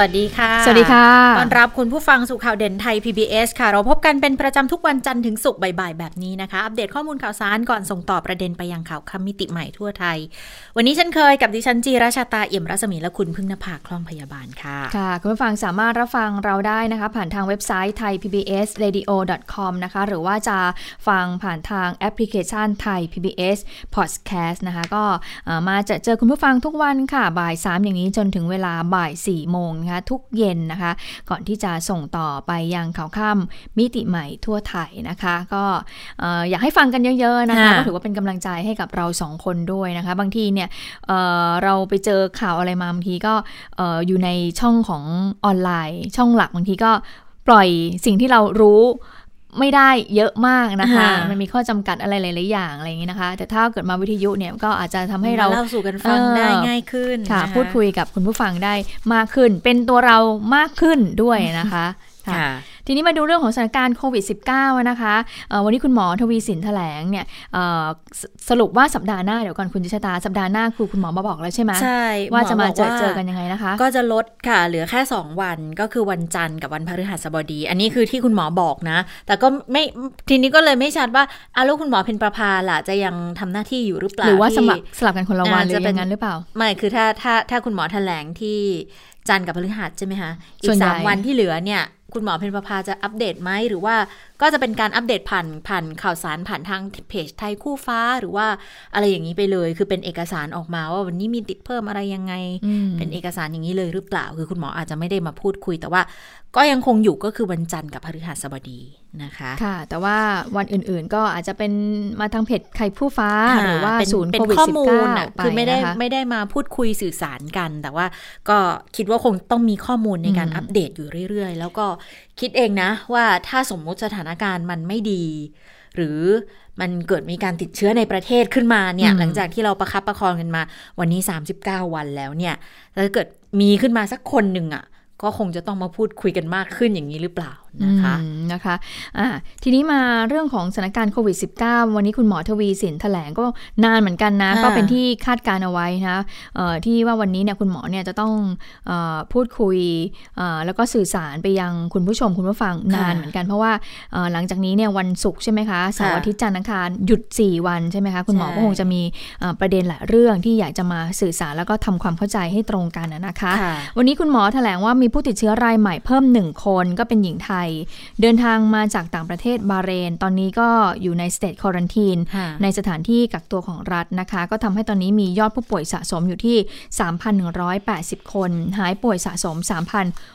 วัสดีค่ะ สวัสดีค่ะ ต้อนรับคุณผู้ฟังสู่ข่าวเด่นไทย PBS ค่ะ เราพบกันเป็นประจำทุกวันจันทร์ถึงศุกร์บ่ายๆ แบบนี้นะคะ อัปเดตข้อมูลข่าวสารก่อนส่งต่อประเด็นไปยังข่าวคำมิติใหม่ทั่วไทย วันนี้เช่นเคยกับดิฉันจีราชาตาเอี่ยมรัศมีและคุณพึ่งนภาคล่องพยาบาลค่ะ ค่ะ คุณผู้ฟังสามารถรับฟังเราได้นะคะ ผ่านทางเว็บไซต์ thaipbsradio.com นะคะ หรือว่าจะฟังผ่านทางแอปพลิเคชัน Thai PBS Podcast นะคะ ก็เอ่อมาเจอเจอคุณผู้ฟังทุกวันค่ะบ่าย3อย่างนี้จนถึงเวลาบ่าย4โมงนะคะทุกเย็นนะคะ ก่อนที่จะส่งต่อไปยังข่าวค่ำมิติใหม่ทั่วไทยนะคะ ก็เอ่ออยากให้ฟังกันเยอะๆนะคะค่ะก็ถือว่าเป็นกำลังใจให้กับเราสองคนด้วยนะคะ บางทีเนี่ยเอ่อเราไปเจอข่าวอะไรมาบางทีก็เอ่ออยู่ในช่องของออนไลน์ ช่องหลักบางทีก็ปล่อยสิ่งที่เรารู้ ไม่ได้เยอะมากนะคะค่ะมันมีข้อจำกัดอะไรหลายๆอย่างอะไรอย่างนี้นะคะ แต่ถ้าเกิดมาวิทยุเนี่ยก็อาจจะทำให้เราเล่าสู่กันฟังเออได้ง่ายขึ้นค่ะนพูดคุยกับคุณผู้ฟังได้มากขึ้น เป็นตัวเรามากขึ้นด้วยนะคะ ค่ะค่ะทีนี้มาดูเรื่องของสถานการณ์โควิด -19 นะคะเอ่อวันนี้คุณหมอทวีสินแถลงเนี่ยเอ่อสสรุปว่าสัปดาห์หน้าเดี๋ยวก่อนคุณจิชตาสัปดาห์หน้าคือคุณหมอมาบอกแล้วใช่ไหมใช่ว่าจะมาหบเจอว่เจอกันยังไงนะคะ ก็จะลดค่ะเหลือแค่ 2 วันก็คือวันจันทร์กับวันพฤหัสบดี อันนี้คือที่คุณหมอบอกนะ แต่ก็ไม่ทีนี้ก็เลยไม่ชัดว่าอาลูกคุณหมอเพนประภาล่ะจะยังทำหน้าที่อยู่หรือเปล่าหรือว่าสที่มัครสลับกันคนละวันอ่าหรืจะอเป็นอย่างนั้นหรือเปล่า ไม่คือถ้าถ้าถ้าคุณหมอแถลงที่จันทร์กับพฤหัสใช่ไหมคะอีส่วกนใหญ่สามวันที่เหลือเนี่ย คุณหมอเพนประภาจะอัปเดตไหม หรือว่าก็จะเป็นการอัปเดตผ่านผ่านข่าวสารผ่านทางเพจไทยคู่ฟ้าหรือว่าอะไรอย่างนี้ไปเลย คือเป็นเอกสารออกมาว่าวันนี้มีติดเพิ่มอะไรยังไงอืมเป็นเอกสารอย่างนี้เลยหรือเปล่า คือคุณหมออาจจะไม่ได้มาพูดคุย แต่ว่า ก็ยังคงอยู่ก็คือวันจันทร์กับพฤหัสบดีนะคะ ค่ะ แต่ว่าวันอื่นๆก็อาจจะเป็นมาทางเพจไข่ผู้ฟ้าค่ะหรือว่าเป็นศูนย์เป็นโควิดข้อสิบมูเก้าลน่ะไปคือไม่ได้นะคะไม่ได้มาพูดคุยสื่อสารกัน แต่ว่าก็คิดว่าคงต้องมีข้อมูลในการอืมอัปเดตอยู่เรื่อยๆ แล้วก็คิดเองนะว่าถ้าสมมุติสถานการณ์มันไม่ดี หรือมันเกิดมีการติดเชื้อในประเทศขึ้นมาเนี่ยอืมหลังจากที่เราประคับประคองกันมา วันนี้ 39 วันแล้วเนี่ยถ้าเกิดมีขึ้นมาสักคนหนึ่งอะ ก็คงจะต้องมาพูดคุยกันมากขึ้นอย่างนี้หรือเปล่านะคะอืมนะคะอ่าทีนี้มาเรื่องของสถานการณ์โควิด -19 วันนี้คุณหมอทวีสินแถลงก็นานเหมือนกันนะค่ะก็เป็นที่คาดการณ์เอาไว้นะเอ่อที่ว่าวันนี้เนี่ยคุณหมอเนี่ยจะต้องเออพูดคุยเอ่อแล้วก็สื่อสารไปยังคุณผู้ชมคุณผู้ฟังนานเหมือนกัน เพราะว่าเอ่อหลังจากนี้เนี่ยวันศุกร์ใช่ไหมคะเสาร์อาทิตย์จันทร์อังคารหยุด 4 วันใช่ไหมคะคุณหมอใช่ก็คงจะมีเอ่อประเด็นหลายเรื่องที่อยากจะมาสื่อสารแล้วก็ทำความเข้าใจให้ตรงกันนะนะคะค่ะวันนี้คุณหมอแถลงว่ามีผู้ติดเชื้อรายใหม่เพิ่มหนึ่งคนก็เป็นหญิงไทยเดินทางมาจากต่างประเทศบาห์เรน ตอนนี้ก็อยู่ในสเต e ควอรันทีนค่ะในสถานที่กักตัวของรัฐนะคะ ก็ทำให้ตอนนี้มียอดผู้ป่วยสะสมอยู่ที่ 3,180 คน หายป่วยสะสม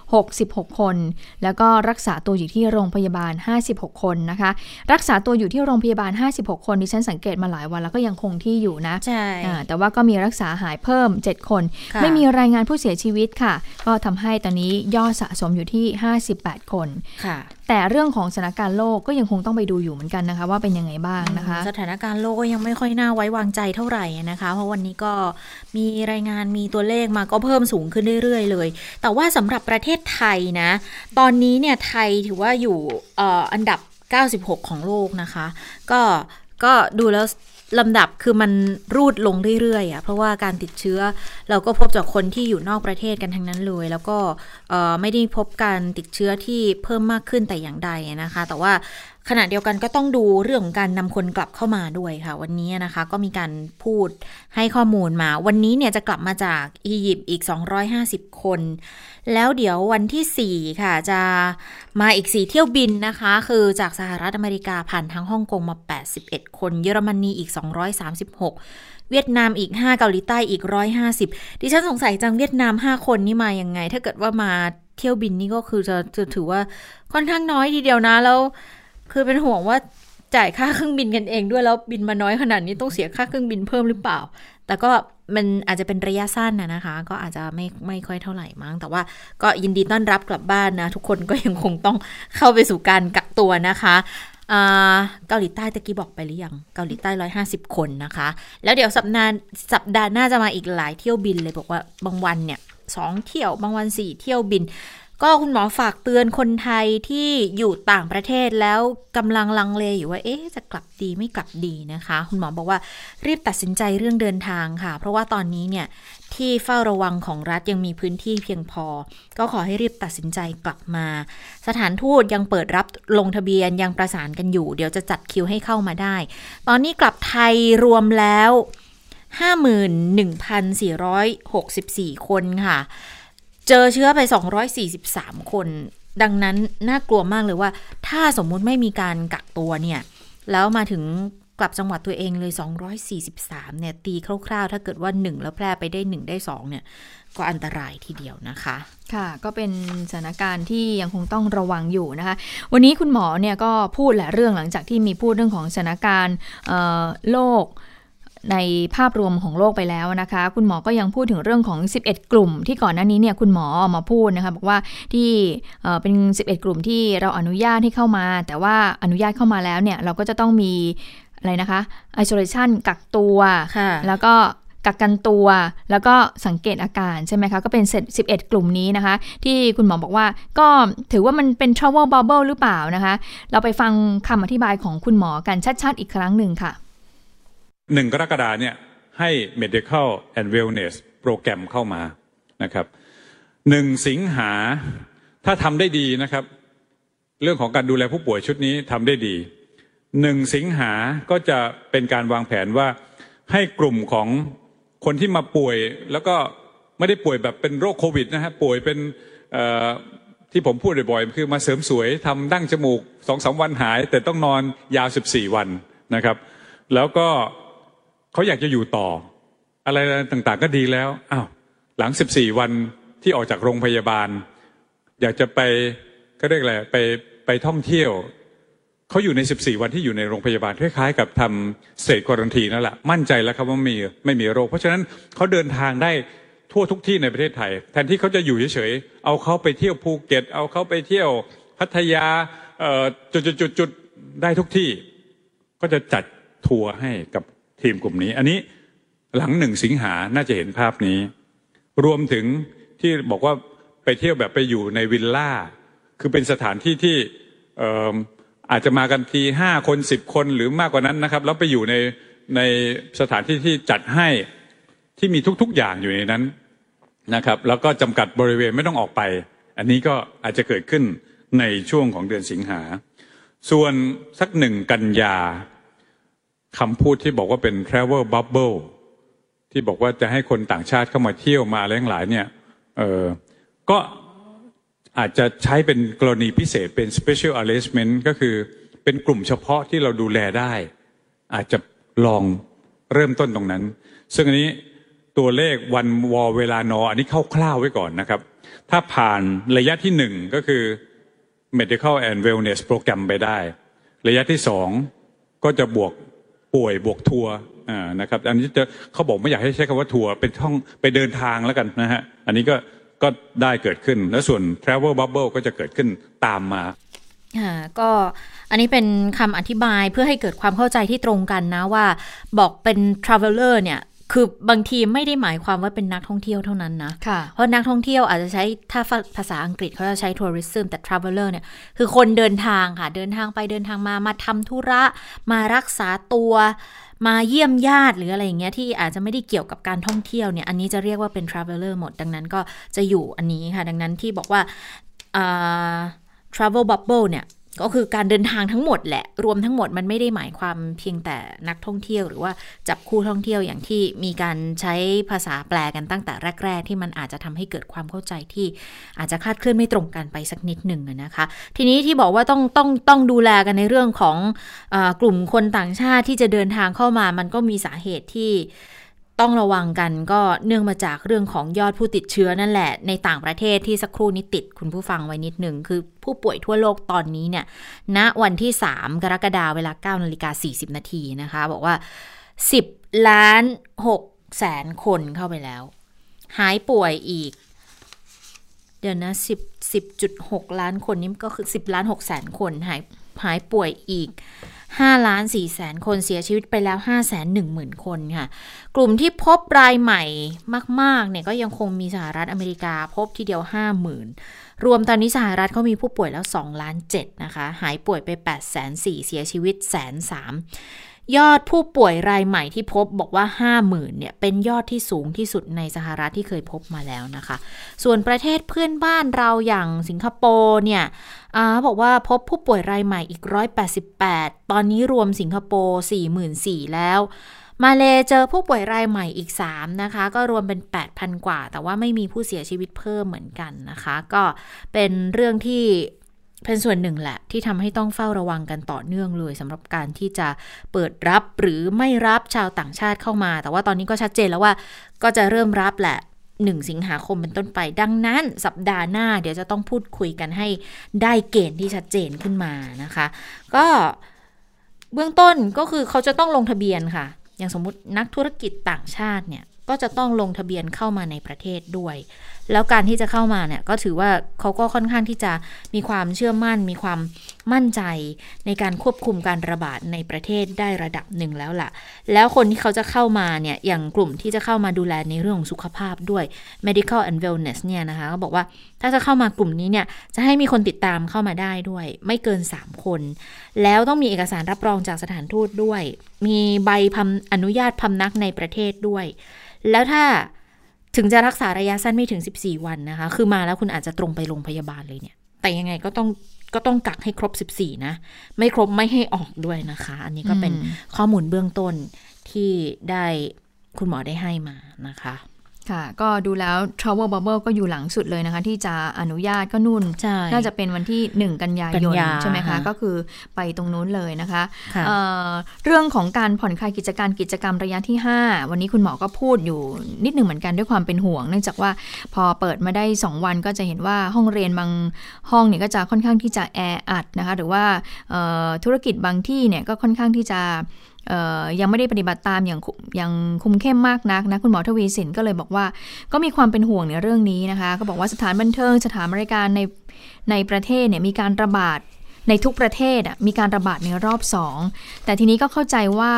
3,066 คน แล้วก็รักษาตัวอยู่ที่โรงพยาบาล 56 คนนะคะ รักษาตัวอยู่ที่โรงพยาบาล 56 คนดิฉันสังเกตมาหลายวันแล้วก็ยังคงที่อยู่นะใช่อ่าแต่ว่าก็มีรักษาหายเพิ่ม 7 คนค่ะไม่มีรายงานผู้เสียชีวิตค่ะ ก็ทำให้ตอนนี้ยอดสะสมอยู่ที่ 58 คนค่ะแต่เรื่องของสถานการณ์โลกก็ยังคงต้องไปดูอยู่เหมือนกันนะคะ ว่าเป็นยังไงบ้างนะคะ สถานการณ์โลกก็ยังไม่ค่อยน่าไว้วางใจเท่าไหร่นะคะ เพราะวันนี้ก็มีรายงานมีตัวเลขมาก็เพิ่มสูงขึ้นเรื่อยๆ เลย แต่ว่าสำหรับประเทศไทยนะ ตอนนี้เนี่ยไทยถือว่าอยู่เอ่ออันดับ 96 ของโลกนะคะ ก็ก็ดูแล้ว ลำดับคือมันรูดลงเรื่อยๆอะเพราะว่าการติดเชื้อเราก็พบจากคนที่อยู่นอกประเทศกันทั้งนั้นเลย แล้วก็ไม่ได้พบการติดเชื้อที่เพิ่มมากขึ้นแต่อย่างใดนะคะ แต่ว่า ขณะเดียวกันก็ต้องดูเรื่องของการนำคนกลับเข้ามาด้วยค่ะ วันนี้นะคะก็มีการพูดให้ข้อมูลมา วันนี้เนี่ยจะกลับมาจากอียิปต์อีก 250 คน แล้วเดี๋ยววันที่ 4 ค่ะ จะมาอีก 4 เที่ยวบินนะคะ คือจากสหรัฐอเมริกาผ่านทางฮ่องกงมา 81 คน เยอรมนีอีก 236 เวียดนามอีก 5 เกาหลีใต้อีก 150 ดิฉันสงสัยจังเวียดนาม 5 คนนี่มายังไง ถ้าเกิดว่ามาเที่ยวบินนี่ก็คือจะจะถือว่าค่อนข้างน้อยทีเดียวนะแล้ว คือเป็นห่วงว่าจ่ายค่าเครื่องบินกันเองด้วยแล้วบินมาน้อยขนาดนี้ต้องเสียค่าเครื่องบินเพิ่มหรือเปล่า แต่ก็มันอาจจะเป็นระยะสั้นนะนะคะ ก็อาจจะไม่ไม่ค่อยเท่าไหร่มั้ง แต่ว่าก็ยินดีต้อนรับกลับบ้านนะ ทุกคนก็ยังคงต้องเข้าไปสู่การกักตัวนะคะเกาหลีใต้ตะกี้บอกไปหรือยัง เกาหลีใต้ร้อยห้าสิบคนนะคะ แล้วเดี๋ยวสัปดาห์สัปดาห์หน้าจะมาอีกหลายเที่ยวบินเลยบอกว่าบางวันเนี่ย2เที่ยวบางวัน4เที่ยวบิน ก็คุณหมอฝากเตือนคนไทยที่อยู่ต่างประเทศแล้วกำลังลังเลอยู่ว่า เอ๊ะ จะกลับดีไม่กลับดีนะคะ คุณหมอบอกว่ารีบตัดสินใจเรื่องเดินทางค่ะ เพราะว่าตอนนี้เนี่ยที่เฝ้าระวังของรัฐยังมีพื้นที่เพียงพอ ก็ขอให้รีบตัดสินใจกลับมา สถานทูตยังเปิดรับลงทะเบียนยังประสานกันอยู่ เดี๋ยวจะจัดคิวให้เข้ามาได้ ตอนนี้กลับไทยรวมแล้ว 51,464 คนค่ะ เจอเชื้อไป 243 คน ดังนั้นน่ากลัวมากเลยว่า ถ้าสมมุติไม่มีการกักตัวเนี่ย แล้วมาถึงกลับจังหวัดตัวเองเลย 243 เนี่ย ตีคร่าวๆ ถ้าเกิดว่า 1 แล้วแพร่ไปได้ 1 ได้ 2 เนี่ย ก็อันตรายทีเดียวนะคะ ค่ะ ก็เป็นสถานการณ์ที่ยังคงต้องระวังอยู่นะคะ วันนี้คุณหมอเนี่ยก็พูดแหละเรื่องหลังจากที่มีพูดเรื่องของสถานการณ์โลก ในภาพรวมของโลกไปแล้วนะคะ คุณหมอก็ยังพูดถึงเรื่องของ 11 กลุ่ม ที่ก่อนหน้านี้เนี่ยคุณหมอออกมาพูดนะคะบอกว่าที่เป็น 11 กลุ่มที่เราอนุญาตให้เข้ามา แต่ว่าอนุญาตเข้ามาแล้วเนี่ยเราก็จะต้องมีอะไรนะคะ isolation กักตัว แล้วก็กักกันตัว แล้วก็สังเกตอาการใช่ไหมคะ ก็เป็น11 กลุ่มนี้นะคะ ที่คุณหมอบอกว่าก็ถือว่ามันเป็น travel bubble หรือเปล่านะคะ เราไปฟังคำอธิบายของคุณหมอกันชัดๆ อีกครั้งหนึ่งค่ะ หนึ่งกรกฎาเนี่ยให้ medical and wellness โปรแกรมเข้ามานะครับหนึ่งสิงหาถ้าทำได้ดีนะครับ เรื่องของการดูแลผู้ป่วยชุดนี้ทำได้ดีหนึ่งสิงหาก็จะเป็นการวางแผนว่าให้กลุ่มของคนที่มาป่วยแล้วก็ไม่ได้ป่วยแบบเป็นโรคโควิดนะฮะป่วยเป็นที่ผมพูดบ่อยๆคือมาเสริมสวยทำดั้งจมูกสองสาวันหาย แต่ต้องนอนยาวสิบสี่วันนะครับ แล้วก็ เขาอยากจะอยู่ต่อ อะไรต่างๆก็ดีแล้วอ้าวหลังสิบสี่วันที่ออกจากโรงพยาบาล อยากจะไปก็เรียกอะไรไปไปท่องเที่ยวเขาอยู่ในสิบสี่วันที่อยู่ในโรงพยาบาลคล้ายๆ กับทำเศษควอนตีนั่นแหละมั่นใจแล้วครับว่ามีไม่มีโรค เพราะฉะนั้นเขาเดินทางได้ทั่วทุกที่ในประเทศไทย แทนที่เขาจะอยู่เฉยๆเอาเขาไปเที่ยวภูเก็ต เอาเขาไปเที่ยวพัทยาจุดๆๆได้ทุกที่ ก็จะจัดทัวร์ให้กับ ทีมกลุ่มนี้ อันนี้หลังหนึ่งสิงหาน่าจะเห็นภาพนี้ รวมถึงที่บอกว่าไปเที่ยวแบบไปอยู่ในวิลล่า คือเป็นสถานที่ที่อาจจะมากันทีห้าคนสิบคนหรือมากกว่านั้นนะครับ แล้วไปอยู่ในในสถานที่ที่จัดให้ที่มีทุกๆอย่างอยู่ในนั้นนะครับ แล้วก็จำกัดบริเวณไม่ต้องออกไป อันนี้ก็อาจจะเกิดขึ้นในช่วงของเดือนสิงหา ส่วนสักหนึ่งกันยา คำพูดที่บอกว่าเป็น travel bubble ที่บอกว่าจะให้คนต่างชาติเข้ามาเที่ยวมาอะไรทั้งหลายเนี่ยเออก็อาจจะใช้เป็นกรณีพิเศษเป็น special arrangement ก็คือเป็นกลุ่มเฉพาะที่เราดูแลได้ อาจจะลองเริ่มต้นตรงนั้น ซึ่งอันนี้ตัวเลขวันวอเวลานอ อันนี้คร่าวๆไว้ก่อนนะครับ ถ้าผ่านระยะที่หนึ่งก็คือ medical and wellness โปรแกรมไปได้ ระยะที่สองก็จะบวก ป่วยบวกทัวร์อ่านะครับอันนี้จะเขาบอกไม่อยากให้ใช้คำว่าทัวร์เป็นท่องไปเดินทางแล้วกันนะฮะอันนี้ก็ก็ได้เกิดขึ้น แล้วส่วน travel bubble ก็จะเกิดขึ้นตามมาค่ะก็อันนี้เป็นคำอธิบายเพื่อให้เกิดความเข้าใจที่ตรงกันนะว่า บอกเป็น traveler เนี่ย คือบางทีไม่ได้หมายความว่าเป็นนักท่องเที่ยวเท่านั้นนะะเพราะนักท่องเที่ยวอาจจะใช้ถ้าภาษาอังกฤษเขาจะใช้ tourism แต่ traveler เนี่ยคือคนเดินทางค่ะ เดินทางไปเดินทางมามาทำธุระ มารักษาตัว มาเยี่ยมญาติหรืออะไรอย่างเงี้ยที่อาจจะไม่ได้เกี่ยวกับการท่องเที่ยวเนี่ยอันนี้จะเรียกว่าเป็น traveler หมดดังนั้นก็จะอยู่อันนี้ค่ะ ดังนั้นที่บอกว่า travel bubble เนี่ย ก็คือการเดินทางทั้งหมดแหละ รวมทั้งหมดมันไม่ได้หมายความเพียงแต่นักท่องเที่ยว หรือว่าจับคู่ท่องเที่ยวอย่างที่มีการใช้ภาษาแปลกันตั้งแต่แรก ๆ ที่มันอาจจะทำให้เกิดความเข้าใจที่อาจจะคลาดเคลื่อนไม่ตรงกันไปสักนิดหนึ่งนะคะ ทีนี้ที่บอกว่าต้องต้องต้องดูแลกันในเรื่องของอกลุ่มคนต่างชาติที่จะเดินทางเข้ามา มันก็มีสาเหตุที่ ต้องระวังกันก็เนื่องมาจากเรื่องของยอดผู้ติดเชื้อนั่นแหละ ในต่างประเทศที่สักครู่นี้ติดคุณผู้ฟังไว้นิดหนึ่งคือผู้ป่วยทั่วโลกตอนนี้เนี่ยณวันที่ 3 กรกฎาเวลา9นาฬิกา40 นาทีนะคะ บอกว่า 10 ล้าน6แสนคนเข้าไปแล้ว หายป่วยอีก เดี๋ยวนะ 10 10.6 ล้านคนนี้ก็คือ 10 ล้าน6แสนคนหายหายป่วยอีก 5ล้าน4แสนคนเสียชีวิตไปแล้ว 5 1 0 0 0 0 คนค่ะ กลุ่มที่พบรายใหม่มาก ๆ เนี่ยก็ยังคงมีสหรัฐอเมริกาพบทีเดียว 50,000 รวมตอนนี้สหรัฐเขามีผู้ป่วยแล้ว2ล้าน7นะคะ หายป่วยไป8แสน4เสียชีวิตแสนสาม ยอดผู้ป่วยรายใหม่ที่พบบอกว่า 50,000เนี่ยเป็นยอดที่สูงที่สุดในสหรัฐที่เคยพบมาแล้วนะคะ ส่วนประเทศเพื่อนบ้านเราอย่างสิงคโปร์เนี่ยอบอกว่าพบผู้ป่วยรายใหม่อีก 188 ตอนนี้รวมสิงคโปร์44,000แล้วมาเลเจอผู้ป่วยรายใหม่อีก 3 นะคะ ก็รวมเป็น 8,000 กว่า แต่ว่าไม่มีผู้เสียชีวิตเพิ่มเหมือนกันนะคะ ก็เป็นเรื่องที่ เป็นส่วนหนึ่งแหละที่ทำให้ต้องเฝ้าระวังกันต่อเนื่องเลยสำหรับการที่จะเปิดรับหรือไม่รับชาวต่างชาติเข้ามา แต่ว่าตอนนี้ก็ชัดเจนแล้วว่าก็จะเริ่มรับแหละ1สิงหาคมเป็นต้นไป ดังนั้นสัปดาห์หน้าเดี๋ยวจะต้องพูดคุยกันให้ได้เกณฑ์ที่ชัดเจนขึ้นมานะคะ ก็เบื้องต้นก็คือเขาจะต้องลงทะเบียนค่ะ อย่างสมมตินักธุรกิจต่างชาติเนี่ยก็จะต้องลงทะเบียนเข้ามาในประเทศด้วย แล้วการที่จะเข้ามาเนี่ยก็ถือว่าเขาก็ค่อนข้างที่จะมีความเชื่อมั่น มีความมั่นใจในการควบคุมการระบาดในประเทศได้ระดับหนึ่งแล้วล่ะ แล้วคนที่เขาจะเข้ามาเนี่ยอย่างกลุ่มที่จะเข้ามาดูแลในเรื่องของสุขภาพด้วย medical and wellness เนี่ยนะคะก็บอกว่าถ้าจะเข้ามากลุ่มนี้เนี่ยจะให้มีคนติดตามเข้ามาได้ด้วย ไม่เกิน 3 คน แล้วต้องมีเอกสารรับรองจากสถานทูตด้วย มีใบพำอนุญาตพำนักในประเทศด้วย แล้วถ้า ถึงจะรักษาระยะสั้นไม่ถึง 14 วันนะคะ คือมาแล้วคุณอาจจะตรงไปโรงพยาบาลเลยเนี่ย แต่ยังไงก็ต้องก็ต้องกักให้ครบ 14 นะ ไม่ครบไม่ให้ออกด้วยนะคะ อันนี้ก็เป็นข้อมูลเบื้องต้นที่ได้คุณหมอได้ให้มานะคะ ค่ะ ก็ดูแล้ว Travel Bubble ก็อยู่หลังสุดเลยนะคะ ที่จะอนุญาตก็นุ่นใช่น่าจะเป็นวันที่ 1 กันยายกันนยาใช่ไหมคะค่ะก็คือไปตรงนู้นเลยนะคะค่ะเอ่อเรื่องของการผ่อนคลายกิจการกิจกรรมระยะที่ 5 วันนี้คุณหมอก็พูดอยู่นิดหนึ่งเหมือนกันด้วยความเป็นห่วง เนื่องจากว่าพอเปิดมาได้ 2 วันก็จะเห็นว่าห้องเรียนบางห้องเนี่ยก็จะค่อนข้างที่จะแออัดนะคะ หรือว่าเอ่อธุรกิจบางที่เนี่ยก็ค่อนข้างที่จะเอ่อ ยังไม่ได้ปฏิบัติตามอย่างอย่างคุมเข้มมากนักนะคุณหมอทวีสินก็เลยบอกว่า ก็มีความเป็นห่วงในเรื่องนี้นะคะ ก็บอกว่าสถานบันเทิงสถานบริการในในประเทศเนี่ยมีการระบาดในทุกประเทศอะมีการระบาดในรอบสองแต่ทีนี้ก็เข้าใจว่า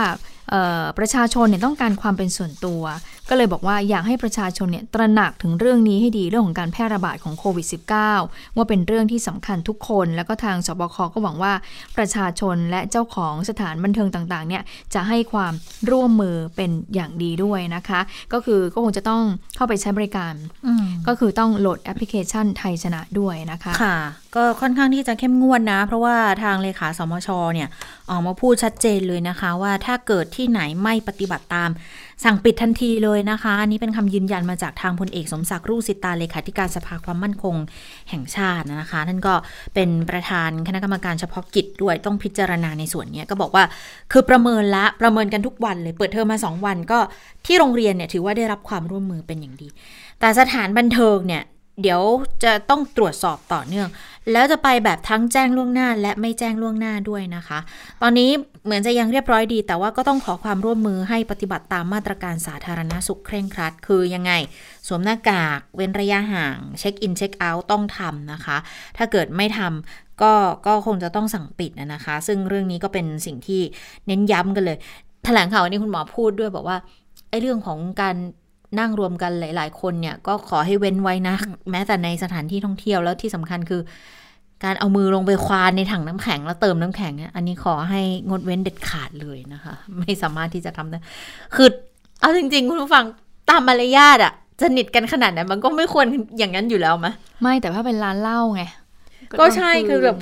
ประชาชนเนี่ยต้องการความเป็นส่วนตัว ก็เลยบอกว่าอยากให้ประชาชนเนี่ยตระหนักถึงเรื่องนี้ให้ดีเรื่องของการแพร่ระบาดของโควิด -19 ว่าเป็นเรื่องที่สำคัญทุกคน แล้วก็ทางสบคก็หวังว่าประชาชนและเจ้าของสถานบันเทิงต่างๆเนี่ยจะให้ความร่วมมือเป็นอย่างดีด้วยนะคะ ก็คือก็คงจะต้องเข้าไปใช้บริการอืมก็คือต้องโหลดแอปพลิเคชันไทยชนะด้วยนะคะค่ะก็ค่อนข้างที่จะเข้มงวดนะ เพราะว่าทางเลขาสมชเนี่ยออกมาพูดชัดเจนเลยนะคะ ว่าถ้าเกิดที่ไหนไม่ปฏิบัติตาม สั่งปิดทันทีเลยนะคะ อันนี้เป็นคำยืนยันมาจากทางพลเอกสมศักดิ์รุ่งสิตาเลขาธิการสภาความมั่นคงแห่งชาตินะคะท่านก็เป็นประธานคณะกรรมการเฉพาะกิจด้วยต้องพิจารณาในส่วนนี้ก็บอกว่าคือประเมินละประเมินกันทุกวันเลยเปิดเทอมมาสองวันก็ที่โรงเรียนเนี่ยถือว่าได้รับความร่วมมือเป็นอย่างดี แต่สถานบันเทิงเนี่ย เดี๋ยวจะต้องตรวจสอบต่อเนื่อง แล้วจะไปแบบทั้งแจ้งล่วงหน้า และไม่แจ้งล่วงหน้าด้วยนะคะ ตอนนี้เหมือนจะยังเรียบร้อยดี แต่ว่าก็ต้องขอความร่วมมือให้ปฏิบัติตามมาตรการสาธารณสุขเคร่งครัด คือยังไง สวมหน้ากาก เว้นระยะห่าง เช็คอินเช็คเอาท์ต้องทำนะคะ ถ้าเกิดไม่ทำก็ก็คงจะต้องสั่งปิดนะนะคะ ซึ่งเรื่องนี้ก็เป็นสิ่งที่เน้นย้ำกันเลย แถลงข่าววันนี้คุณหมอพูดด้วยบอกว่าไอ้เรื่องของการ นั่งรวมกันหลาย ๆ คนเนี่ยก็ขอให้เว้นไว้นะ แม้แต่ในสถานที่ท่องเที่ยวแล้วที่สำคัญคือ การเอามือลงไปควานในถังน้ำแข็งแล้วเติมน้ำแข็งเนี่ยอันนี้ขอให้งดเว้นเด็ดขาดเลยนะคะ ไม่สามารถที่จะทำได้คือเอาจริง ๆ คุณผู้ฟังตามมารยาทอะสนิทกันขนาดนั้นมันก็ไม่ควรอย่างนั้นอยู่แล้วมะไม่แต่ว่าเป็นร้านเหล้าไงก็ใช่คือแบบ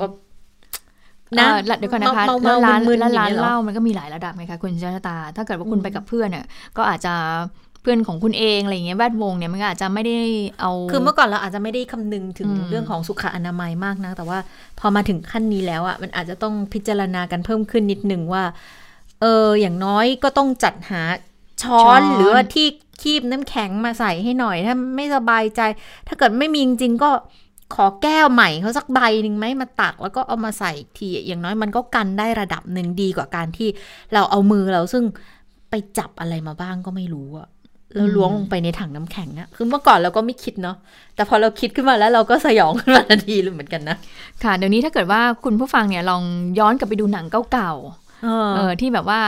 นะนะเดี๋ยวก่อนนะคะเมาๆแล้วร้านมึนๆแล้วร้านอย่างเงี้ยเหรอเหล้ามันก็มีหลายระดับไงคะคุณชะตา ถ้าเกิดว่าคุณไปกับเพื่อนเนี่ยก็อาจจะ เพื่อนของคุณเองอะไรอย่างเงี้ยแวดวงเนี่ยมันก็อาจจะไม่ได้เอา คือเมื่อก่อนเราอาจจะไม่ได้คำนึงถึงอืมเรื่องของสุขอนามัยมากนะ แต่ว่าพอมาถึงขั้นนี้แล้วอะมันอาจจะต้องพิจารณากันเพิ่มขึ้นนิดนึงว่าเอออย่างน้อยก็ต้องจัดหาช้อนหรือว่าที่คีบน้ำแข็งมาใส่ให้หน่อย ถ้าไม่สบายใจ ถ้าเกิดไม่มีจริงๆก็ขอแก้วใหม่เขาสักใบหนึ่งไหมมาตัก แล้วก็เอามาใส่อีกทีอย่างน้อยมันก็กันได้ระดับหนึ่งดีกว่าการที่เราเอามือเราซึ่งไปจับอะไรมาบ้างก็ไม่รู้อะ แล้วล้วงลงไปในถังน้ำแข็งอะคือเมื่อก่อนเราก็ไม่คิดเนาะแต่พอเราคิดขึ้นมาแล้วเราก็สยองขึ้นมาทันทีเลยเหมือนกันนะค่ะเดี๋ยวนี้ถ้าเกิดว่าคุณผู้ฟังเนี่ยลองย้อนกลับไปดูหนังเก่าๆเออเออที่แบบว่า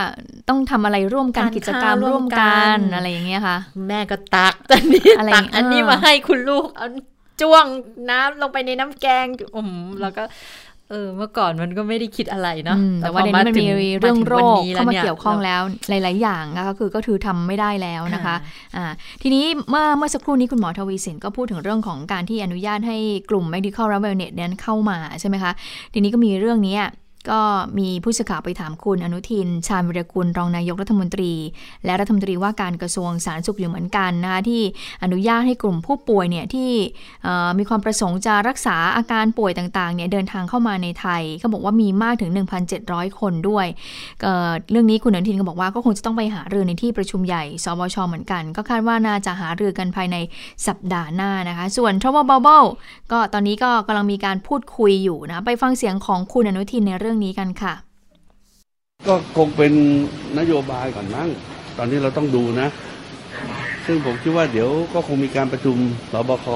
ต้องทำอะไรร่วมกันทานกิจกรรมข้าวร่ร่ววมมกักันนอะไรอย่างเงี้ยค่ะแม่ก็ตักอันนี้อะไรตักอันนี้เออมาให้คุณลูกเอาจ้วงน้ำลงไปในน้ำแกงอืมแล้วก็ เออเมื่อก่อนมันก็ไม่ได้คิดอะไรเนาะอืมแต่ว่าเดี๋ยวนี้มันมีเรื่องโรคเข้ามาเกี่ยวข้องแล้วแล้วหลาย ๆ อย่างนะคะคือก็คือทำไม่ได้แล้วนะคะค่ะอ่าทีนี้เมื่อเมื่อสักครู่นี้คุณหมอทวีสินก็พูดถึงเรื่องของการที่อนุญาตให้กลุ่ม medical r e v e n e t นั้นเข้ามาใช่ไหมคะ ทีนี้ก็มีเรื่องนี้ ก็มีผู้สื่อข่าวไปถามคุณอนุทิน ชาญวิรกุลรองนายกรัฐมนตรี และรัฐมนตรีว่าการกระทรวงสาธารณสุขอยู่เหมือนกันนะคะที่อนุญาตให้กลุ่มผู้ป่วยเนี่ยที่มีความประสงค์จะรักษาอาการป่วยต่างๆเนี่ยเดินทางเข้ามาในไทยเขาบอกว่ามีมากถึง 1,700 คนด้วยเเรื่องนี้คุณอนุทินก็บอกว่าก็คงจะต้องไปหารือในที่ประชุมใหญ่สบชเหมือนกัน ก็คาดว่าน่าจะหารือกันภายในสัปดาห์หน้านะคะ ส่วน Travel Bubble ก็ตอนนี้ก็กำลังมีการพูดคุยอยู่นะไปฟังเสียงของคุณอนุทินในเรื่องนี้กันค่ะ ก็คงเป็นนโยบายก่อนมั้งตอนนี้เราต้องดูนะ ซึ่งผมคิดว่าเดี๋ยวก็คงมีการประชุมสบค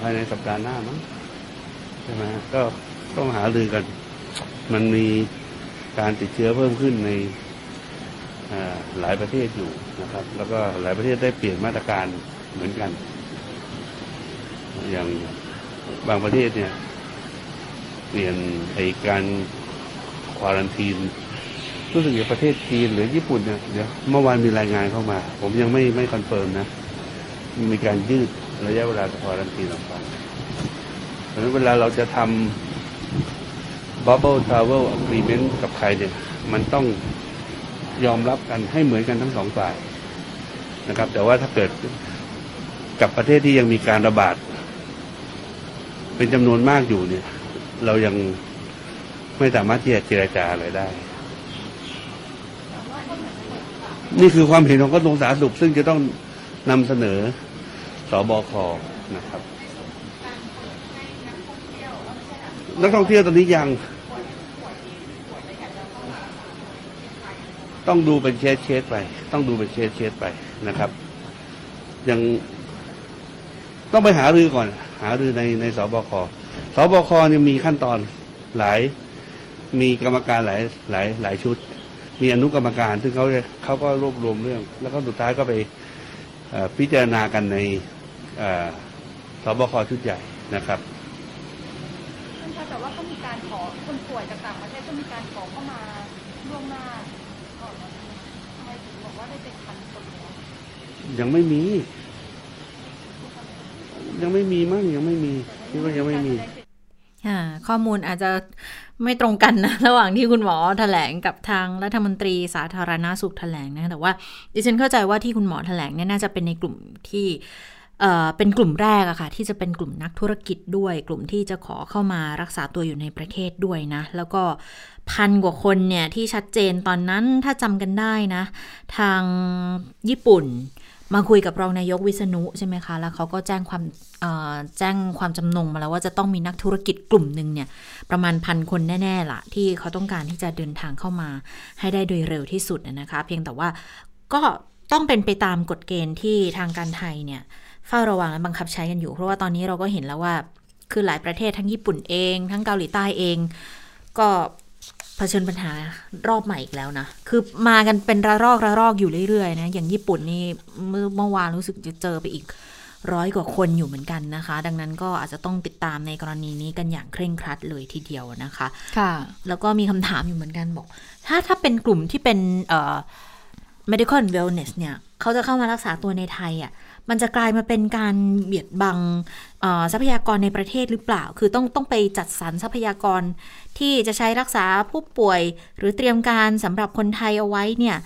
ภายในสัปดาห์หน้ามั้งใช่ไหมก็ต้องหารือกัน มันมีการติดเชื้อเพิ่มขึ้นในหลายประเทศอยู่นะครับ แล้วก็หลายประเทศได้เปลี่ยนมาตรการเหมือนกัน อย่างบางประเทศเนี่ย เปลี่ยนไอ้การ quarantine รู้สึกอย่างประเทศจีนหรือญี่ปุ่นเนี่ยเดี๋ยวเมื่อวานมีรายงานเข้ามา ผมยังไม่ไม่ confirm นะ มีการยืดระยะเวลาควารันทีนออกไปเพราะฉะนั้นเวลาเราจะทำ bubble travel agreement กับใครเนี่ยมันต้องยอมรับกันให้เหมือนกันทั้งสองฝ่ายนะครับ แต่ว่าถ้าเกิดกับประเทศที่ยังมีการระบาด เป็นจำนวนมากอยู่เนี่ย เรายังไม่สามารถที่จะเจรจาอะไรได้ นี่คือความเห็นของกระทรวงสาธารณสุขซึ่งจะต้องนำเสนอศบคนะครับ นักท่องเที่ยวตอนนี้ยัง ต้องดูเป็นเคสเคสไป ต้องดูเป็นเคสเคสไปนะครับ ยังต้องไปหารือก่อน หารือในในศบค ศบคเนี่ยมีขั้นตอนหลาย มีกรรมการหลายหลายหลายชุด มีอนุกรรมการ ซึ่งเขาเขาก็รวบรวมเรื่อง แล้วก็สุดท้ายก็ไปเอ่อพิจารณากันในเอ่อสบคชุดใหญ่นะครับแต่ว่าก็มีการขอคนป่วยจากต่างประเทศก็มีการขอเข้ามาล่วงหน้าก่อนนะทำไมถึงบอกว่าได้เป็นพันคนแล้วยังไม่มี ยังไม่มีมั้งยังไม่มีคิดว่ายังไม่มีข้อมูลอาจจะไม่ตรงกันนะ ระหว่างที่คุณหมอแถลงกับทางรัฐมนตรีสาธารณาสุขแถลงนะ แต่ว่าดิฉันเข้าใจว่าที่คุณหมอแถลงเนี่ยน่าจะเป็นในกลุ่มที่เอ่อเป็นกลุ่มแรกอะค่ะ ที่จะเป็นกลุ่มนักธุรกิจด้วย กลุ่มที่จะขอเข้ามารักษาตัวอยู่ในประเทศด้วยนะ แล้วก็พันกว่าคนเนี่ยที่ชัดเจนตอนนั้นถ้าจำกันได้นะ ทางญี่ปุ่น มาคุยกับรองนายกวิษณุใช่ไหมคะ แล้วเขาก็แจ้งความแจ้งความจำนงมาแล้วว่าจะต้องมีนักธุรกิจกลุ่มหนึ่งเนี่ยประมาณพันคนแน่ๆล่ะ ที่เขาต้องการที่จะเดินทางเข้ามาให้ได้โดยเร็วที่สุดนะคะ เพียงแต่ว่าก็ต้องเป็นไปตามกฎเกณฑ์ที่ทางการไทยเนี่ยเฝ้าระวังและบังคับใช้กันอยู่ เพราะว่าตอนนี้เราก็เห็นแล้วว่าคือหลายประเทศทั้งญี่ปุ่นเอง ทั้งเกาหลีใต้เอง ก็ ผชิญปัญหารอบใหม่อีกแล้วนะ คือมากันเป็นระลอกระลอกอยู่เรื่อยๆนะ อย่างญี่ปุ่นนี่เมื่อเมื่อวานรู้สึกจะเจอไปอีกร้อยกว่าคนอยู่เหมือนกันนะคะ ดังนั้นก็อาจจะต้องติดตามในกรณีนี้กันอย่างเคร่งครัดเลยทีเดียวนะคะ ค่ะ แล้วก็มีคำถามอยู่เหมือนกันบอก ถ้าถ้าเป็นกลุ่มที่เป็นเอ่อ medical and wellness เนี่ย เขาจะเข้ามารักษาตัวในไทยอะ่ะ มันจะกลายมาเป็นการเบียดบังเอ่อทรัพยากรในประเทศหรือเปล่า คือต้องต้องไปจัดสรรทรัพยากรที่จะใช้รักษาผู้ป่วย หรือเตรียมการสำหรับคนไทยเอาไว้เนี่ย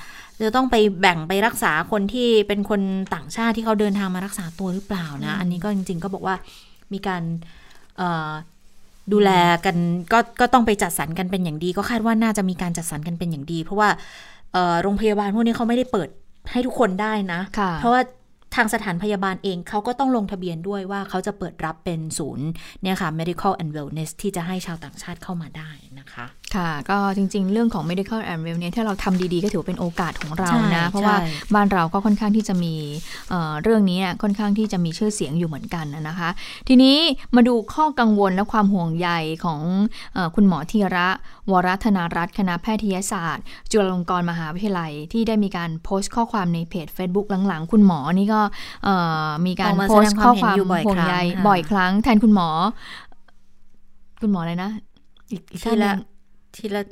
จะต้องไปแบ่งไปรักษาคนที่เป็นคนต่างชาติที่เขาเดินทางมารักษาตัวหรือเปล่านะ อันนี้ก็จริง ๆ ก็บอกว่ามีการเอ่อดูแลกันก็ก็ต้องไปจัดสรรกันเป็นอย่างดี ก็คาดว่าน่าจะมีการจัดสรรกันเป็นอย่างดี เพราะว่าเอ่อโรงพยาบาลพวกนี้เขาไม่ได้เปิดให้ทุกคนได้นะค่ะเพราะว่า ทางสถานพยาบาลเองเขาก็ต้องลงทะเบียนด้วยว่าเขาจะเปิดรับเป็นศูนย์เนี่ยค่ะ medical and wellness ที่จะให้ชาวต่างชาติเข้ามาได้ นะคะนะคะ ค่ะ ก็จริง ๆ เรื่องของ medical and well เนี่ยถ้าเราทำดีๆ ก็ถือเป็นโอกาสของเราใช่นะ เพราะว่าใช่บ้านเราก็ค่อนข้างที่จะมีเอ่อเรื่องนี้เนี่ยค่อนข้างที่จะมีชื่อเสียงอยู่เหมือนกันนะคะ ทีนี้มาดูข้อกังวลและความห่วงใยของเออคุณหมอธีระ วรธนารัตน์คณะแพทยศาสตร์ จุฬาลงกรณ์มหาวิทยาลัย ที่ได้มีการโพสต์ข้อความในเพจ Facebook หลังๆ คุณหมอนี่ก็เอ่อมีการออกมาโพสต์แสดงข้อความคเห็นวามอยู่บ่อยห่วงใยครั้งค่ะบ่อยครั้งแทนคุณหมอ คุณหมออะไรนะ อีกอีกทีท่านหละนึ่งทีละ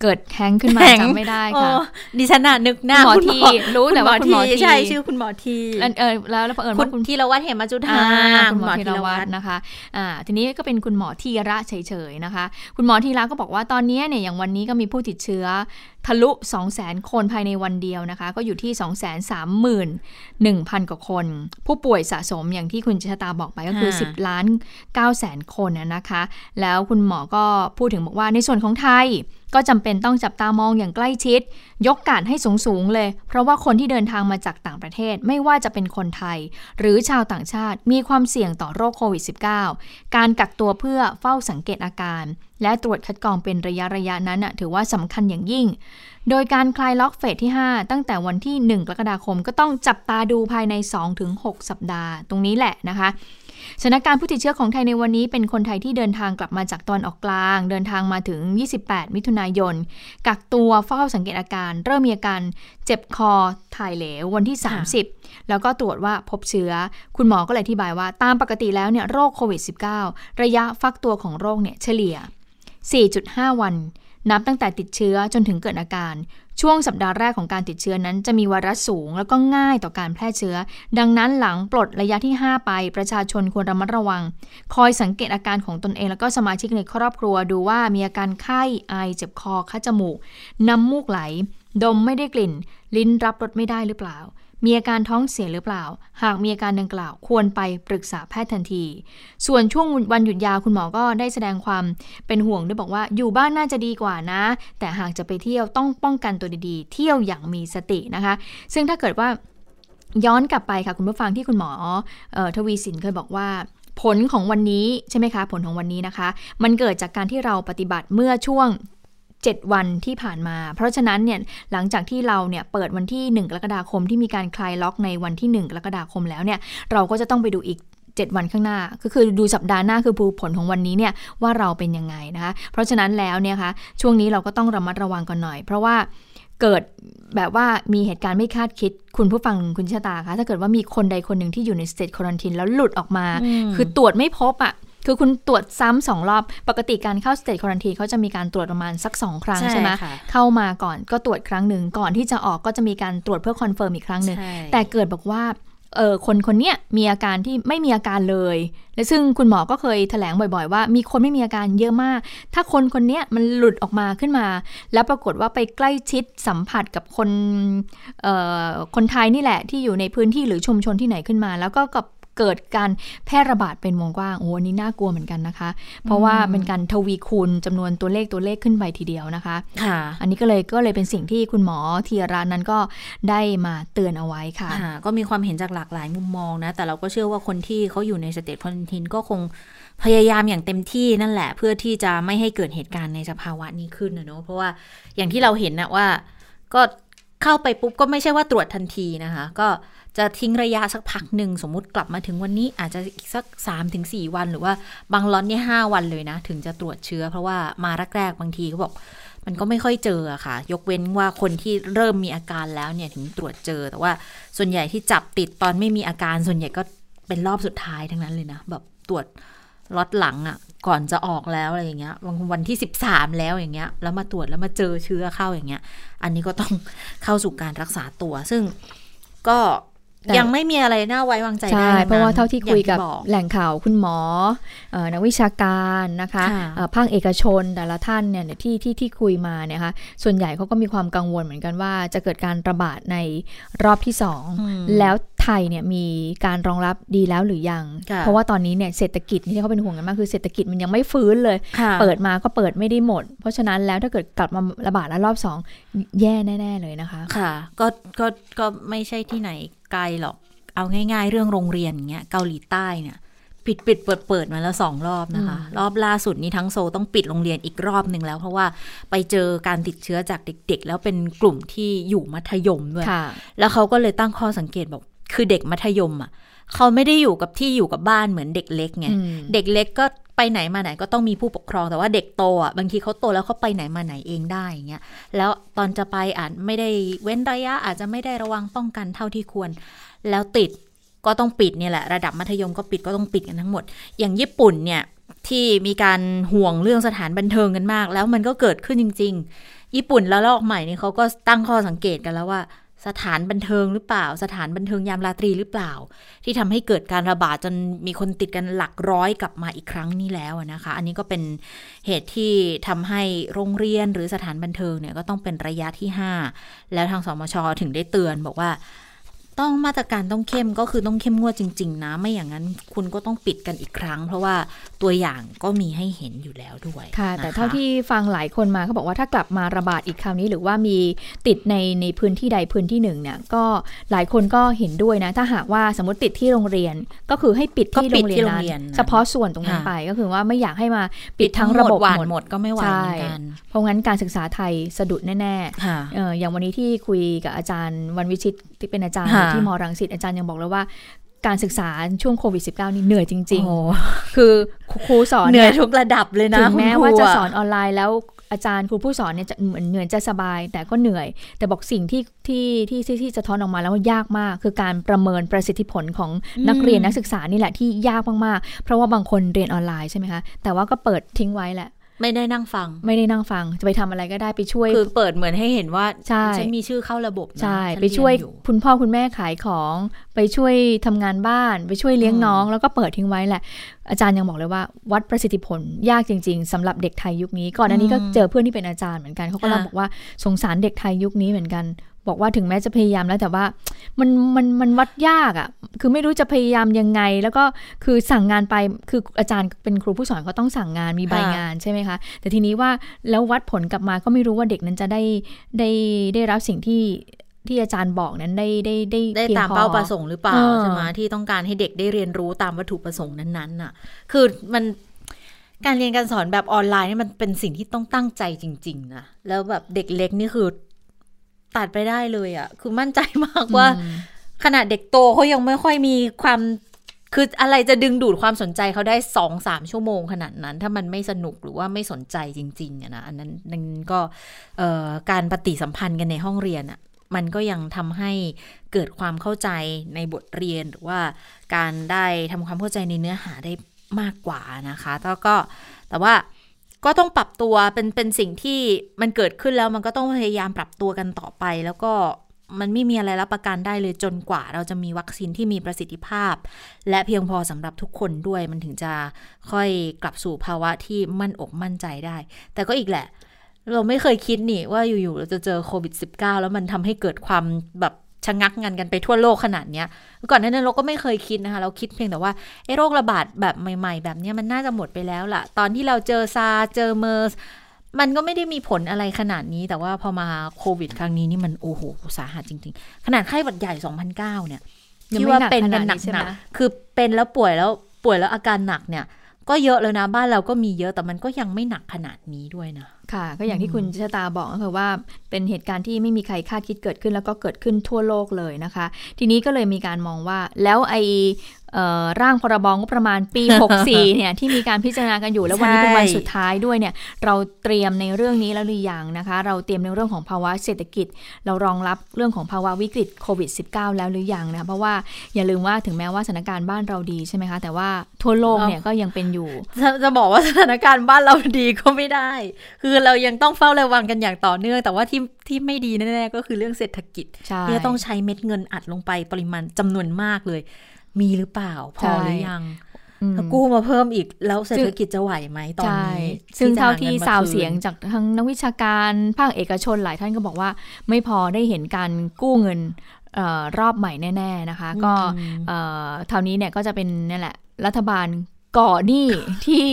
เกิดแฮงก์ขึ้นมาแฮงก์จำไม่ได้ค่ะโอ้ดิฉันน่ะนึกหน้าคุณหมอคุณทีรู้แต่ว่าคุณหมอทีใช่ชื่อคุณหมอทีเออเออแล้วแล้วเผอิญคุว่าณคุณธีรวัตรเหมจุธาอ่าคุคุณณหหมมออธีธีรรวัวัตตรรนะคะอ่าทีนี้ก็เป็นคุณหมอธีระเฉยๆนะคะ คุณหมอธีระก็บอกว่าตอนนี้เนี่ยอย่างวันนี้ก็มีผู้ติดเชื้อ ทะลุ 2 0 0 0 0 0 คนภายในวันเดียวนะคะ ก็อยู่ที่ 2 3 1 0 0 0 กว่าคน ผู้ป่วยสะสมอย่างที่คุณชะตาบอกไปก็คือค่ะ10 ล้าน9แสนคนนะนะคะ แล้วคุณหมอก็พูดถึงบอกว่าในส่วนของไทยก็จำเป็นต้องจับตามองอย่างใกล้ชิด ยกการให้สูงๆเลย เพราะว่าคนที่เดินทางมาจากต่างประเทศไม่ว่าจะเป็นคนไทย หรือชาวต่างชาติมีความเสี่ยงต่อโรคโควิด -19 การกักตัวเพื่อเฝ้าสังเกตอาการ และตรวจคัดกรองเป็นระยะระยะนั้นถือว่าสำคัญอย่างยิ่ง โดยการคลายล็อกเฟสที่ 5 ตั้งแต่วันที่ 1 กรกฎาคมก็ต้องจับตาดูภายใน 2-6 สัปดาห์ ตรงนี้แหละนะคะ สถานการณ์ผู้ติดเชื้อของไทยในวันนี้เป็นคนไทยที่เดินทางกลับมาจากตอนออกกลาง เดินทางมาถึง 28 มิถุนายน กักตัวเฝ้าสังเกตอาการ เริ่มมีอาการเจ็บคอถ่ายเหลววันที่ 30 แล้วก็ตรวจว่าพบเชื้อ คุณหมอก็เลยอธิบายว่า ตามปกติแล้วเนี่ยโรคโควิด -19 ระยะฟักตัวของโรคเนี่ยเฉลี่ย 4.5 วัน นับตั้งแต่ติดเชื้อจนถึงเกิดอาการ ช่วงสัปดาห์แรกของการติดเชื้อนั้นจะมีไวรัสสูง แล้วก็ง่ายต่อการแพร่เชื้อ ดังนั้นหลังปลดระยะที่ 5 ไป ประชาชนควรระมัดระวัง คอยสังเกตอาการของตนเองแล้วก็สมาชิกในครอบครัวดูว่ามีอาการไข้ไอเจ็บคอคัดจมูก น้ำมูกไหล ดมไม่ได้กลิ่น ลิ้นรับรสไม่ได้หรือเปล่า มีอาการท้องเสียหรือเปล่า หากมีอาการดังกล่าวควรไปปรึกษาแพทย์ทันที ส่วนช่วงวันหยุดยาวคุณหมอก็ได้แสดงความเป็นห่วงด้วยบอกว่าอยู่บ้านน่าจะดีกว่านะ แต่หากจะไปเที่ยวต้องป้องกันตัวดีๆ เที่ยวอย่างมีสตินะคะ ซึ่งถ้าเกิดว่าย้อนกลับไปค่ะคุณผู้ฟังที่คุณหมอเออทวีสินเคยบอกว่าผลของวันนี้ใช่ไหมคะ ผลของวันนี้นะคะ มันเกิดจากการที่เราปฏิบัติเมื่อช่วง 7 วันที่ผ่านมา เพราะฉะนั้นเนี่ยหลังจากที่เราเนี่ยเปิดวันที่ 1 กรกฎาคมที่มีการคลายล็อกในวันที่ 1 กรกฎาคมแล้วเนี่ยเราก็จะต้องไปดูอีก7 วันข้างหน้า ก็คือดูสัปดาห์หน้าคือผลของวันนี้เนี่ยว่าเราเป็นยังไงนะคะ เพราะฉะนั้นแล้วเนี่ยคะช่วงนี้เราก็ต้องระมัดระวังกันหน่อย เพราะว่าเกิดแบบว่ามีเหตุการณ์ไม่คาดคิด คุณผู้ฟังคุณชะตาคะถ้าเกิดว่ามีคนใดคนหนึ่งที่อยู่ใน state quarantine แล้วหลุดออกมา คือตรวจไม่พบอะ คือคุณตรวจซ้ำสองรอบ ปกติการเข้า state quarantine เขาจะมีการตรวจประมาณสักสองครั้งใช่ใช่ไหมค่ะเข้ามาก่อนก็ตรวจครั้งหนึ่งก่อนที่จะออกก็จะมีการตรวจเพื่อ confirm อีกครั้งหนึ่งใช่แต่เกิดบอกว่าเออคนคนเนี้ยมีอาการที่ไม่มีอาการเลย และซึ่งคุณหมอก็เคยแถลงบ่อยๆ ว่ามีคนไม่มีอาการเยอะมาก ถ้าคนคนเนี้ยมันหลุดออกมาขึ้นมา แล้วปรากฏว่าไปใกล้ชิดสัมผัสกับคนเอ่อคนไทยนี่แหละที่อยู่ในพื้นที่หรือชุมชนที่ไหนขึ้นมา แล้วก็กับ เกิดการแพร่ระบาดเป็นวงกว้างโอ้อันนี้น่ากลัวเหมือนกันนะคะ เพราะว่าเป็นการทวีคูณจำนวนตัวเลขตัวเลขขึ้นไปทีเดียวนะคะค่ะอันนี้ก็เลยก็เลยเป็นสิ่งที่คุณหมอธีระนั้นก็ได้มาเตือนเอาไว้ค่ะค่ะ ก็มีความเห็นจากหลากหลายมุมมองนะ แต่เราก็เชื่อว่าคนที่เขาอยู่ใน state quarantine ก็คงพยายามอย่างเต็มที่นั่นแหละ เพื่อที่จะไม่ให้เกิดเหตุการณ์ในสภาวะนี้ขึ้นนะเนอะเพราะว่าอย่างที่เราเห็นนะว่าก็เข้าไปปุ๊บก็ไม่ใช่ว่าตรวจทันทีนะคะ ก็ จะทิ้งระยะสักพักหนึ่งสมมุติกลับมาถึงวันนี้อาจจะอีกสัก3 ถึง 4 วัน หรือว่าบางล็อตเนี่ย5 วันเลยนะ ถึงจะตรวจเชื้อ เพราะว่ามาแรกๆบางทีเขาบอก มันก็ไม่ค่อยเจออะค่ะ ยกเว้นว่าคนที่เริ่มมีอาการแล้วเนี่ยถึงตรวจเจอ แต่ว่าส่วนใหญ่ที่จับติดตอนไม่มีอาการส่วนใหญ่ก็เป็นรอบสุดท้ายทั้งนั้นเลยนะแบบตรวจล็อตหลังอะก่อนจะออกแล้วอะไรอย่างเงี้ยวันวันที่ 13 แล้วอย่างเงี้ยแล้วมาตรวจแล้วมาเจอเชื้อเข้าอย่างเงี้ย อันนี้ก็ต้องเข้าสู่การรักษาตัว ซึ่งก็ ยังไม่มีอะไรน่าไว้วางใจได้ใช่ทั้งนั้นเพราะว่าเท่าที่คุยกับอางบอกแหล่งข่าวคุณหมอเอ่อนักวิชาการนะคะค่ะเอ่อภาคเอกชนแต่ละท่านเนี่ยที่ที่ที่คุยมาเนี่ยค่ะส่วนใหญ่เขาก็มีความกังวลเหมือนกันว่าจะเกิดการระบาดในรอบที่สองอืมแล้วไทยเนี่ยมีการรองรับดีแล้วหรือยังค่ะเพราะว่าตอนนี้เนี่ยเศรษฐกิจที่เขาเป็นห่วงกันมากคือเศรษฐกิจมันยังไม่ฟื้นเลยค่ะเปิดมาก็เปิดไม่ได้หมด เพราะฉะนั้นแล้วถ้าเกิดกลับมาระบาดแล้วรอบสองแย่แน่ ๆ เลยนะคะ ค่ะ ก็ก็ก็ไม่ใช่ที่ไหน ไกลหรอก เอาง่าย ๆ เรื่องโรงเรียนอย่างเงี้ยเกาหลีใต้เนี่ยปิดปิดเปิดเปิดมาแล้วสองรอบนะคะ รอบล่าสุดนี้ทั้งโซลต้องปิดโรงเรียนอีกรอบหนึ่งแล้ว เพราะว่าไปเจอการติดเชื้อจากเด็ก ๆ แล้วเป็นกลุ่มที่อยู่มัธยมด้วยค่ะแล้วเขาก็เลยตั้งข้อสังเกตบอก คือเด็กมัธยมอะเขาไม่ได้อยู่กับที่อยู่กับบ้านเหมือนเด็กเล็กไงอืมเด็กเล็กก็ ไปไหนมาไหนก็ต้องมีผู้ปกครองแต่ว่าเด็กโตอะบางทีเขาโตแล้วเขาไปไหนมาไหนเองได้อย่างเงี้ยแล้วตอนจะไปอาจไม่ได้เว้นระยะอาจจะไม่ได้ระวังป้องกันเท่าที่ควร แล้วติดก็ต้องปิดเนี่ยแหละระดับมัธยมก็ปิดก็ต้องปิดกันทั้งหมด อย่างญี่ปุ่นเนี่ยที่มีการห่วงเรื่องสถานบันเทิงกันมาก แล้วมันก็เกิดขึ้นจริง ๆ ญี่ปุ่นแล้วลอกใหม่นี่เขาก็ตั้งข้อสังเกตกันแล้วว่า สถานบันเทิงหรือเปล่า สถานบันเทิงยามราตรีหรือเปล่า ที่ทำให้เกิดการระบาดจนมีคนติดกันหลักร้อยกลับมาอีกครั้งนี้แล้วนะคะ อันนี้ก็เป็นเหตุที่ทำให้โรงเรียนหรือสถานบันเทิงเนี่ยก็ต้องเป็นระยะที่ 5 แล้วทางสมชถึงได้เตือนบอกว่า ต้องมาตรการต้องเข้มก็คือต้องเข้มงวดจริง ๆ นะ ไม่อย่างนั้นคุณก็ต้องปิดกันอีกครั้ง เพราะว่าตัวอย่างก็มีให้เห็นอยู่แล้วด้วยค่ะ แต่นคเท่าที่ฟังหลายคนมาเขาบอกว่าถ้ากลับมาระบาดอีกคราวนี้ หรือว่ามีติดในในพื้นที่ใดพื้นที่หนึ่งเนี่ยก็หลายคนก็เห็นด้วยนะ ถ้าหากว่าสมมติติดที่โรงเรียนก็คือให้ปิดที่ก็ปิดโรงเรียนที่โรงนั้นเรียนนั้นเฉพาะส่วนตรงนั้นค่ะไปก็คือว่าไม่อยากให้มาปิดทั้งระบบหวานหมดหมดก็ไม่ไหวเหมือนกันเพราะงั้นการศึกษาไทยสะดุดแน่ๆค่ะเอออย่างวันนี้ที่คุยกับอาจารย์วันวิชิตที่เป็นอาจารย์ค่ะที่มรังสิตอาจารย์ยังบอกเลยว่าการศึกษาช่วงโควิด -19 นี่เหนื่อยจริงโอ้ๆคือครูสอนเหนื่อยยทุกระดับเลยนะถึงแม้คุณครูว่าจะอสอนออนไลน์แล้วอาจารย์ครูผู้สอนเนี่ยจะเหมือนเหนื่อยจะสบาย แต่ก็เหนื่อย แต่บอกสิ่งที่ที่ที่ที่ที่จะท้อนออกมาแล้วว่ายากมาก คือการประเมินประสิทธิผลของนักเรียนนักศึกษานี่แหละที่ยากมากๆ เพราะว่าบางคนเรียนออนไลน์ใช่ไหมคะแต่ว่าก็เปิดทิ้งไว้แหละ ไม่ได้นั่งฟัง ไม่ได้นั่งฟัง จะไปทำอะไรก็ได้ไปช่วย คือเปิดเหมือนให้เห็นว่าใช่ฉันมีชื่อเข้าระบบนะใช่ฉันไปช่วยเรีนอคุณพ่อคุณแม่ขายของ ไปช่วยทำงานบ้าน ไปช่วยเลี้ยงอืมน้อง แล้วก็เปิดทิ้งไว้แหละ อาจารย์ยังบอกเลยว่า วัดประสิทธิผลยากจริง ๆสำหรับเด็กไทยยุคนี้ ก่อนอันนี้ก็เจอเพื่อนที่เป็นอาจารย์เหมือนกันเขาก็เล่าค่ะบอกว่าสงสารเด็กไทยยุคนี้เหมือนกัน บอกว่าถึงแม้จะพยายามแล้วแต่ว่ามันมันมันวัดยากอะ่ะ คือไม่รู้จะพยายามยังไง แล้วก็คือสั่งงานไปคืออาจารย์เป็นครูผู้สอนเขาต้องสั่งงานมีใบค่ะงานใช่ไหมคะ แต่ทีนี้ว่าแล้ววัดผลกลับมาก็ไม่รู้ว่าเด็กนั้นจะได้ได้ได้รับสิ่งที่ที่อาจารย์บอกนั้นได้ได้ได้ได้พียงตามพอเป้าประสงค์หรือเปล่าเออใช่ไหมที่ต้องการให้เด็กได้เรียนรู้ตามวัตถุประสงค์นั้นๆน่ะ คือมันการเรียนการสอนแบบออนไลน์นี่มันเป็นสิ่งที่ต้องตั้งใจจริง ๆ นะ แล้วแบบเด็กเล็กนี่คือ ตัดไปได้เลยอะ่ะ คือมั่นใจมากว่าอืมขนาดเด็กโตเขายังไม่ค่อยมีความคืออะไรจะดึงดูดความสนใจเขาได้สองสามชั่วโมงขนาดนั้น ถ้ามันไม่สนุกหรือว่าไม่สนใจจริงๆอะนะอันนั้นนั่นก็เอ่อการปฏิสัมพันธ์กันในห้องเรียนอะมันก็ยังทำให้เกิดความเข้าใจในบทเรียนหรือว่าการได้ทำความเข้าใจในเนื้อหาได้มากกว่านะคะแล้วก็แต่ว่า ก็ต้องปรับตัวเป็นเป็นสิ่งที่มันเกิดขึ้นแล้วมันก็ต้องพยายามปรับตัวกันต่อไป แล้วก็มันไม่มีอะไรรับประกันได้เลยจนกว่า เราจะมีวัคซีนที่มีประสิทธิภาพ และเพียงพอสำหรับทุกคนด้วยมันถึงจะค่อยกลับสู่ภาวะที่มั่นอกมั่นใจได้ แต่ก็อีกแหละ เราไม่เคยคิดนี่ว่าอยู่ๆเราจะเจอโควิด -19 แล้วมันทำให้เกิดความแบบ ชะงักงันกันไปทั่วโลกขนาดเนี้ย ก่อนหน้านั้นเราก็ไม่เคยคิดนะคะ เราคิดเพียงแต่ว่าไอ้โรคระบาดแบบใหม่ ๆ แบบเนี้ยมันน่าจะหมดไปแล้วล่ะ ตอนที่เราเจอซาร์เจอเมอร์สมันก็ไม่ได้มีผลอะไรขนาดนี้ แต่ว่าพอมาโควิด ครั้งนี้นี่มันโอ้โหสาหัสจริง ๆ ขนาดไข้หวัดใหญ่ 2009 เนี่ยยังที่ไม่ว่าหนักเป็นขกันาดนหนี้ใช่ไหมนักๆคือเป็นแล้วป่วยแล้วป่วยแล้วอาการหนักเนี่ย ก็เยอะแล้วนะบ้านเราก็มีเยอะแต่มันก็ยังไม่หนักขนาดนี้ด้วยนะ ค่ะ ก็อย่างที่คุณชะตาบอกก็คือว่าเป็นเหตุการณ์ที่ไม่มีใครคาดคิดเกิดขึ้นแล้วก็เกิดขึ้นทั่วโลกเลยนะคะ ทีนี้ก็เลยมีการมองว่าแล้วไอเอ่อ ร่างพรบงบประมาณปี 64 เนี่ยที่มีการพิจารณากันอยู่แล้ววันนี้เป็นวันใช่สุดท้ายด้วยเนี่ยเราเตรียมในเรื่องนี้แล้วหรือยังนะคะ เราเตรียมในเรื่องของภาวะเศรษฐกิจ เรารองรับเรื่องของภาวะวิกฤตโควิด -19 แล้วหรือยังนะคะเพราะว่าอย่าลืมว่าถึงแม้ว่าสถานการณ์บ้านเราดีใช่ไหมคะ แต่ว่าทั่วโลกเนี่ยก็ยังเป็นอยู่จะจะบอกว่าสถานการณ์บ้านเราดีก็ไม่ได้ คือเรายังต้องเฝ้าระวังกันอย่างต่อเนื่อง แต่ว่าที่ที่ไม่ดีแน่ๆก็คือเรื่องเศรษฐกิจใช่ที่จะต้องใช้เม็ดเงินอัดลงไปปริมาณจำนวนมากเลย มีหรือเปล่า พอหรือยังอืมแล้วกู้มาเพิ่มอีกแล้วเศรษฐกิจจะไหวไหมตอนใช่นี้ ซึ่งเท่าที่จะหสาวงินมคืนเสียงจากทั้งนักวิชาการภาคเอกชนหลายท่านก็บอกว่า ไม่พอได้เห็นการกู้เงินเออรอบใหม่แน่ ๆ นะคะ ก็เอ่อเท่านี้เนี่ยก็จะเป็นนี่แหละ รัฐบาล ก่อหนี้ที่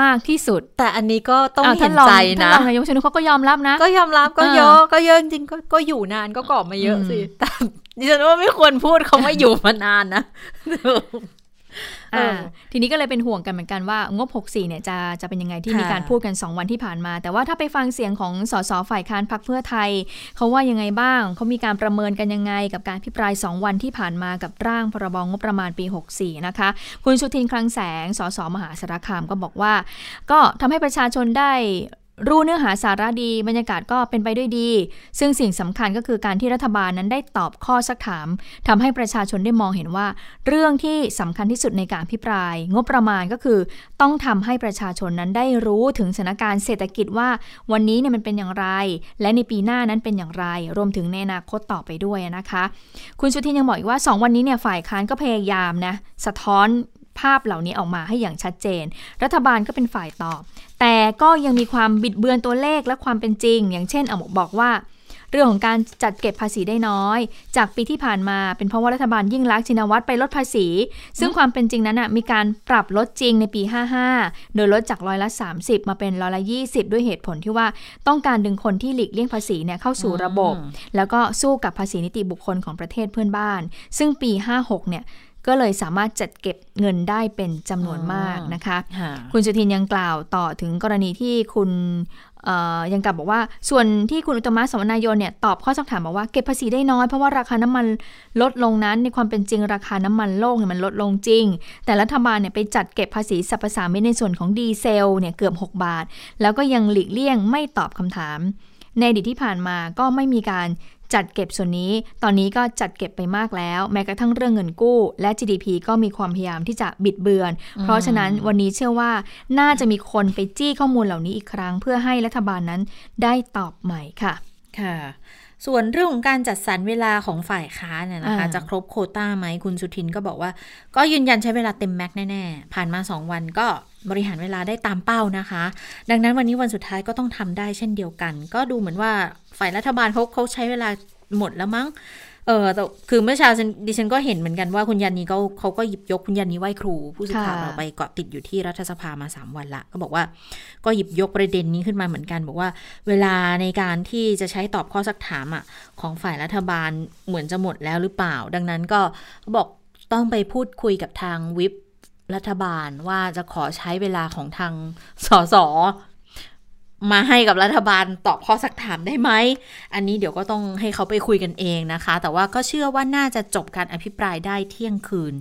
มากที่สุด แต่อันนี้ก็ต้องาวเห็ท่านนรองใจท่านนะรองนายกชนุเขาก็ยอมรับนะ ก็ยอมรับก็เออเยอะก็เยอะจริงๆก็ก็อยู่นานก็ก่อมาเยอะอืมสิแต่ดิฉันว่าไม่ควรพูดเขาไม่อยู่มานานนะอ่า ทีนี้ก็เลยเป็นห่วงกันเหมือนกันว่างบ 64 เนี่ยจะจะเป็นยังไงที่มีการพูดกัน 2 วันที่ผ่านมา แต่ว่าถ้าไปฟังเสียงของสสฝ่ายค้านพักเพื่อไทยเขาว่ายังไงบ้างเขามีการประเมินกันยังไง กับการพิปราย 2 วันที่ผ่านมากับร่างพรบงบประมาณปี 64 นะคะ คุณสุทินคลังแสงสสมหาสารคามก็บอกว่า ก็ทำให้ประชาชนได้ รู้เนื้อหาสาระดีบรรยากาศก็เป็นไปด้วยดี ซึ่งสิ่งสำคัญก็คือการที่รัฐบาลนั้นได้ตอบข้อสักถามทำให้ประชาชนได้มองเห็นว่า เรื่องที่สำคัญที่สุดในการพิปราย งบประมาณก็คือ ต้องทำให้ประชาชนนั้นได้รู้ถึงสถานการณ์เศรษฐกิจว่า วันนี้เนี่ยมันเป็นอย่างไร และในปีหน้านั้นเป็นอย่างไร รวมถึงในอนาคตต่อไปด้วยนะคะ คุณสุทินยังบอกอีกว่า 2 วันนี้เนี่ยฝ่ายค้านก็พยายามนะสะท้อน ภาพเหล่านี้ออกมาให้อย่างชัดเจน รัฐบาลก็เป็นฝ่ายตอบ แต่ก็ยังมีความบิดเบือนตัวเลขและความเป็นจริง อย่างเช่นเอาบอกว่า เรื่องของการจัดเก็บภาษีได้น้อย จากปีที่ผ่านมาเป็นเพราะว่ารัฐบาลยิ่งลักษณ์ชินวัตรไปลดภาษี ซึ่งความเป็นจริงนั้นมีการปรับลดจริงในปี 55 โดยลดจากร้อยละ 30 มาเป็นร้อยละ 20 ด้วยเหตุผลที่ว่าต้องการดึงคนที่หลีกเลี่ยงภาษีเนี่ยเข้าสู่ระบบ แล้วก็สู้กับภาษีนิติบุคคลของประเทศเพื่อนบ้าน ซึ่งปี 56 เนี่ย ก็เลยสามารถจัดเก็บเงินได้เป็นจำนวนมากนะคะ คุณสุทินยังกล่าวต่อถึงกรณีที่คุณยังกลับบอกว่า ส่วนที่คุณอุตมะสมนายนเนี่ยตอบข้อสักถามบอกว่าเก็บภาษีได้น้อยเพราะว่าราคาน้ำมันลดลงนั้นในความเป็นจริงราคาน้ำมันโลกเนี่ยมันลดลงจริง แต่รัฐบาลเนี่ยไปจัดเก็บภาษีสรรพสามิตในส่วนของดีเซลเนี่ยเกือบ 6 บาท แล้วก็ยังหลีกเลี่ยงไม่ตอบคำถาม ในอดีตที่ผ่านมาก็ไม่มีการ จัดเก็บส่วนนี้ ตอนนี้ก็จัดเก็บไปมากแล้ว แม้กระทั่งเรื่องเงินกู้ และ GDP ก็มีความพยายามที่จะบิดเบือน เพราะฉะนั้นวันนี้เชื่อว่าน่าจะมีคนไปจี้ข้อมูลเหล่านี้อีกครั้ง เพื่อให้รัฐบาลนั้นได้ตอบใหม่ค่ะ ค่ะส่วนเรื่องของการจัดสรรเวลาของฝ่ายค้านเนี่ยนะคะ จะครบโคต้าไหมคุณสุทินก็บอกว่า ก็ยืนยันใช้เวลาเต็มแม็กแน่ ๆ ผ่านมา 2 วันก็ บริหารเวลาได้ตามเป้านะคะ ดังนั้นวันนี้วันสุดท้ายก็ต้องทำได้เช่นเดียวกัน ก็ดูเหมือนว่าฝ่ายรัฐบาลเขาเขาใช้เวลาหมดแล้วมั้งเออแต่คือเมื่อเช้าดิฉันก็เห็นเหมือนกันว่าคุณยันนีเขาเขาก็หยิบยกคุณยันนีไหว้ครู ผู้สื่อข่าวเราไปเกาะติดอยู่ที่รัฐสภามาสามวันละ ก็บอกว่าก็หยิบยกประเด็นนี้ขึ้นมาเหมือนกัน บอกว่าเวลาในการที่จะใช้ตอบข้อสักถามอะของฝ่ายรัฐบาลเหมือนจะหมดแล้วหรือเปล่า ดังนั้นก็เขาบอกต้องไปพูดคุยกับทางวิป รัฐบาลว่าจะขอใช้เวลาของทางสสมาให้กับรัฐบาลตอบข้อสักถามได้ไหม อันนี้เดี๋ยวก็ต้องให้เขาไปคุยกันเองนะคะ แต่ว่าก็เชื่อว่าน่าจะจบการอภิปรายได้เที่ยงคืน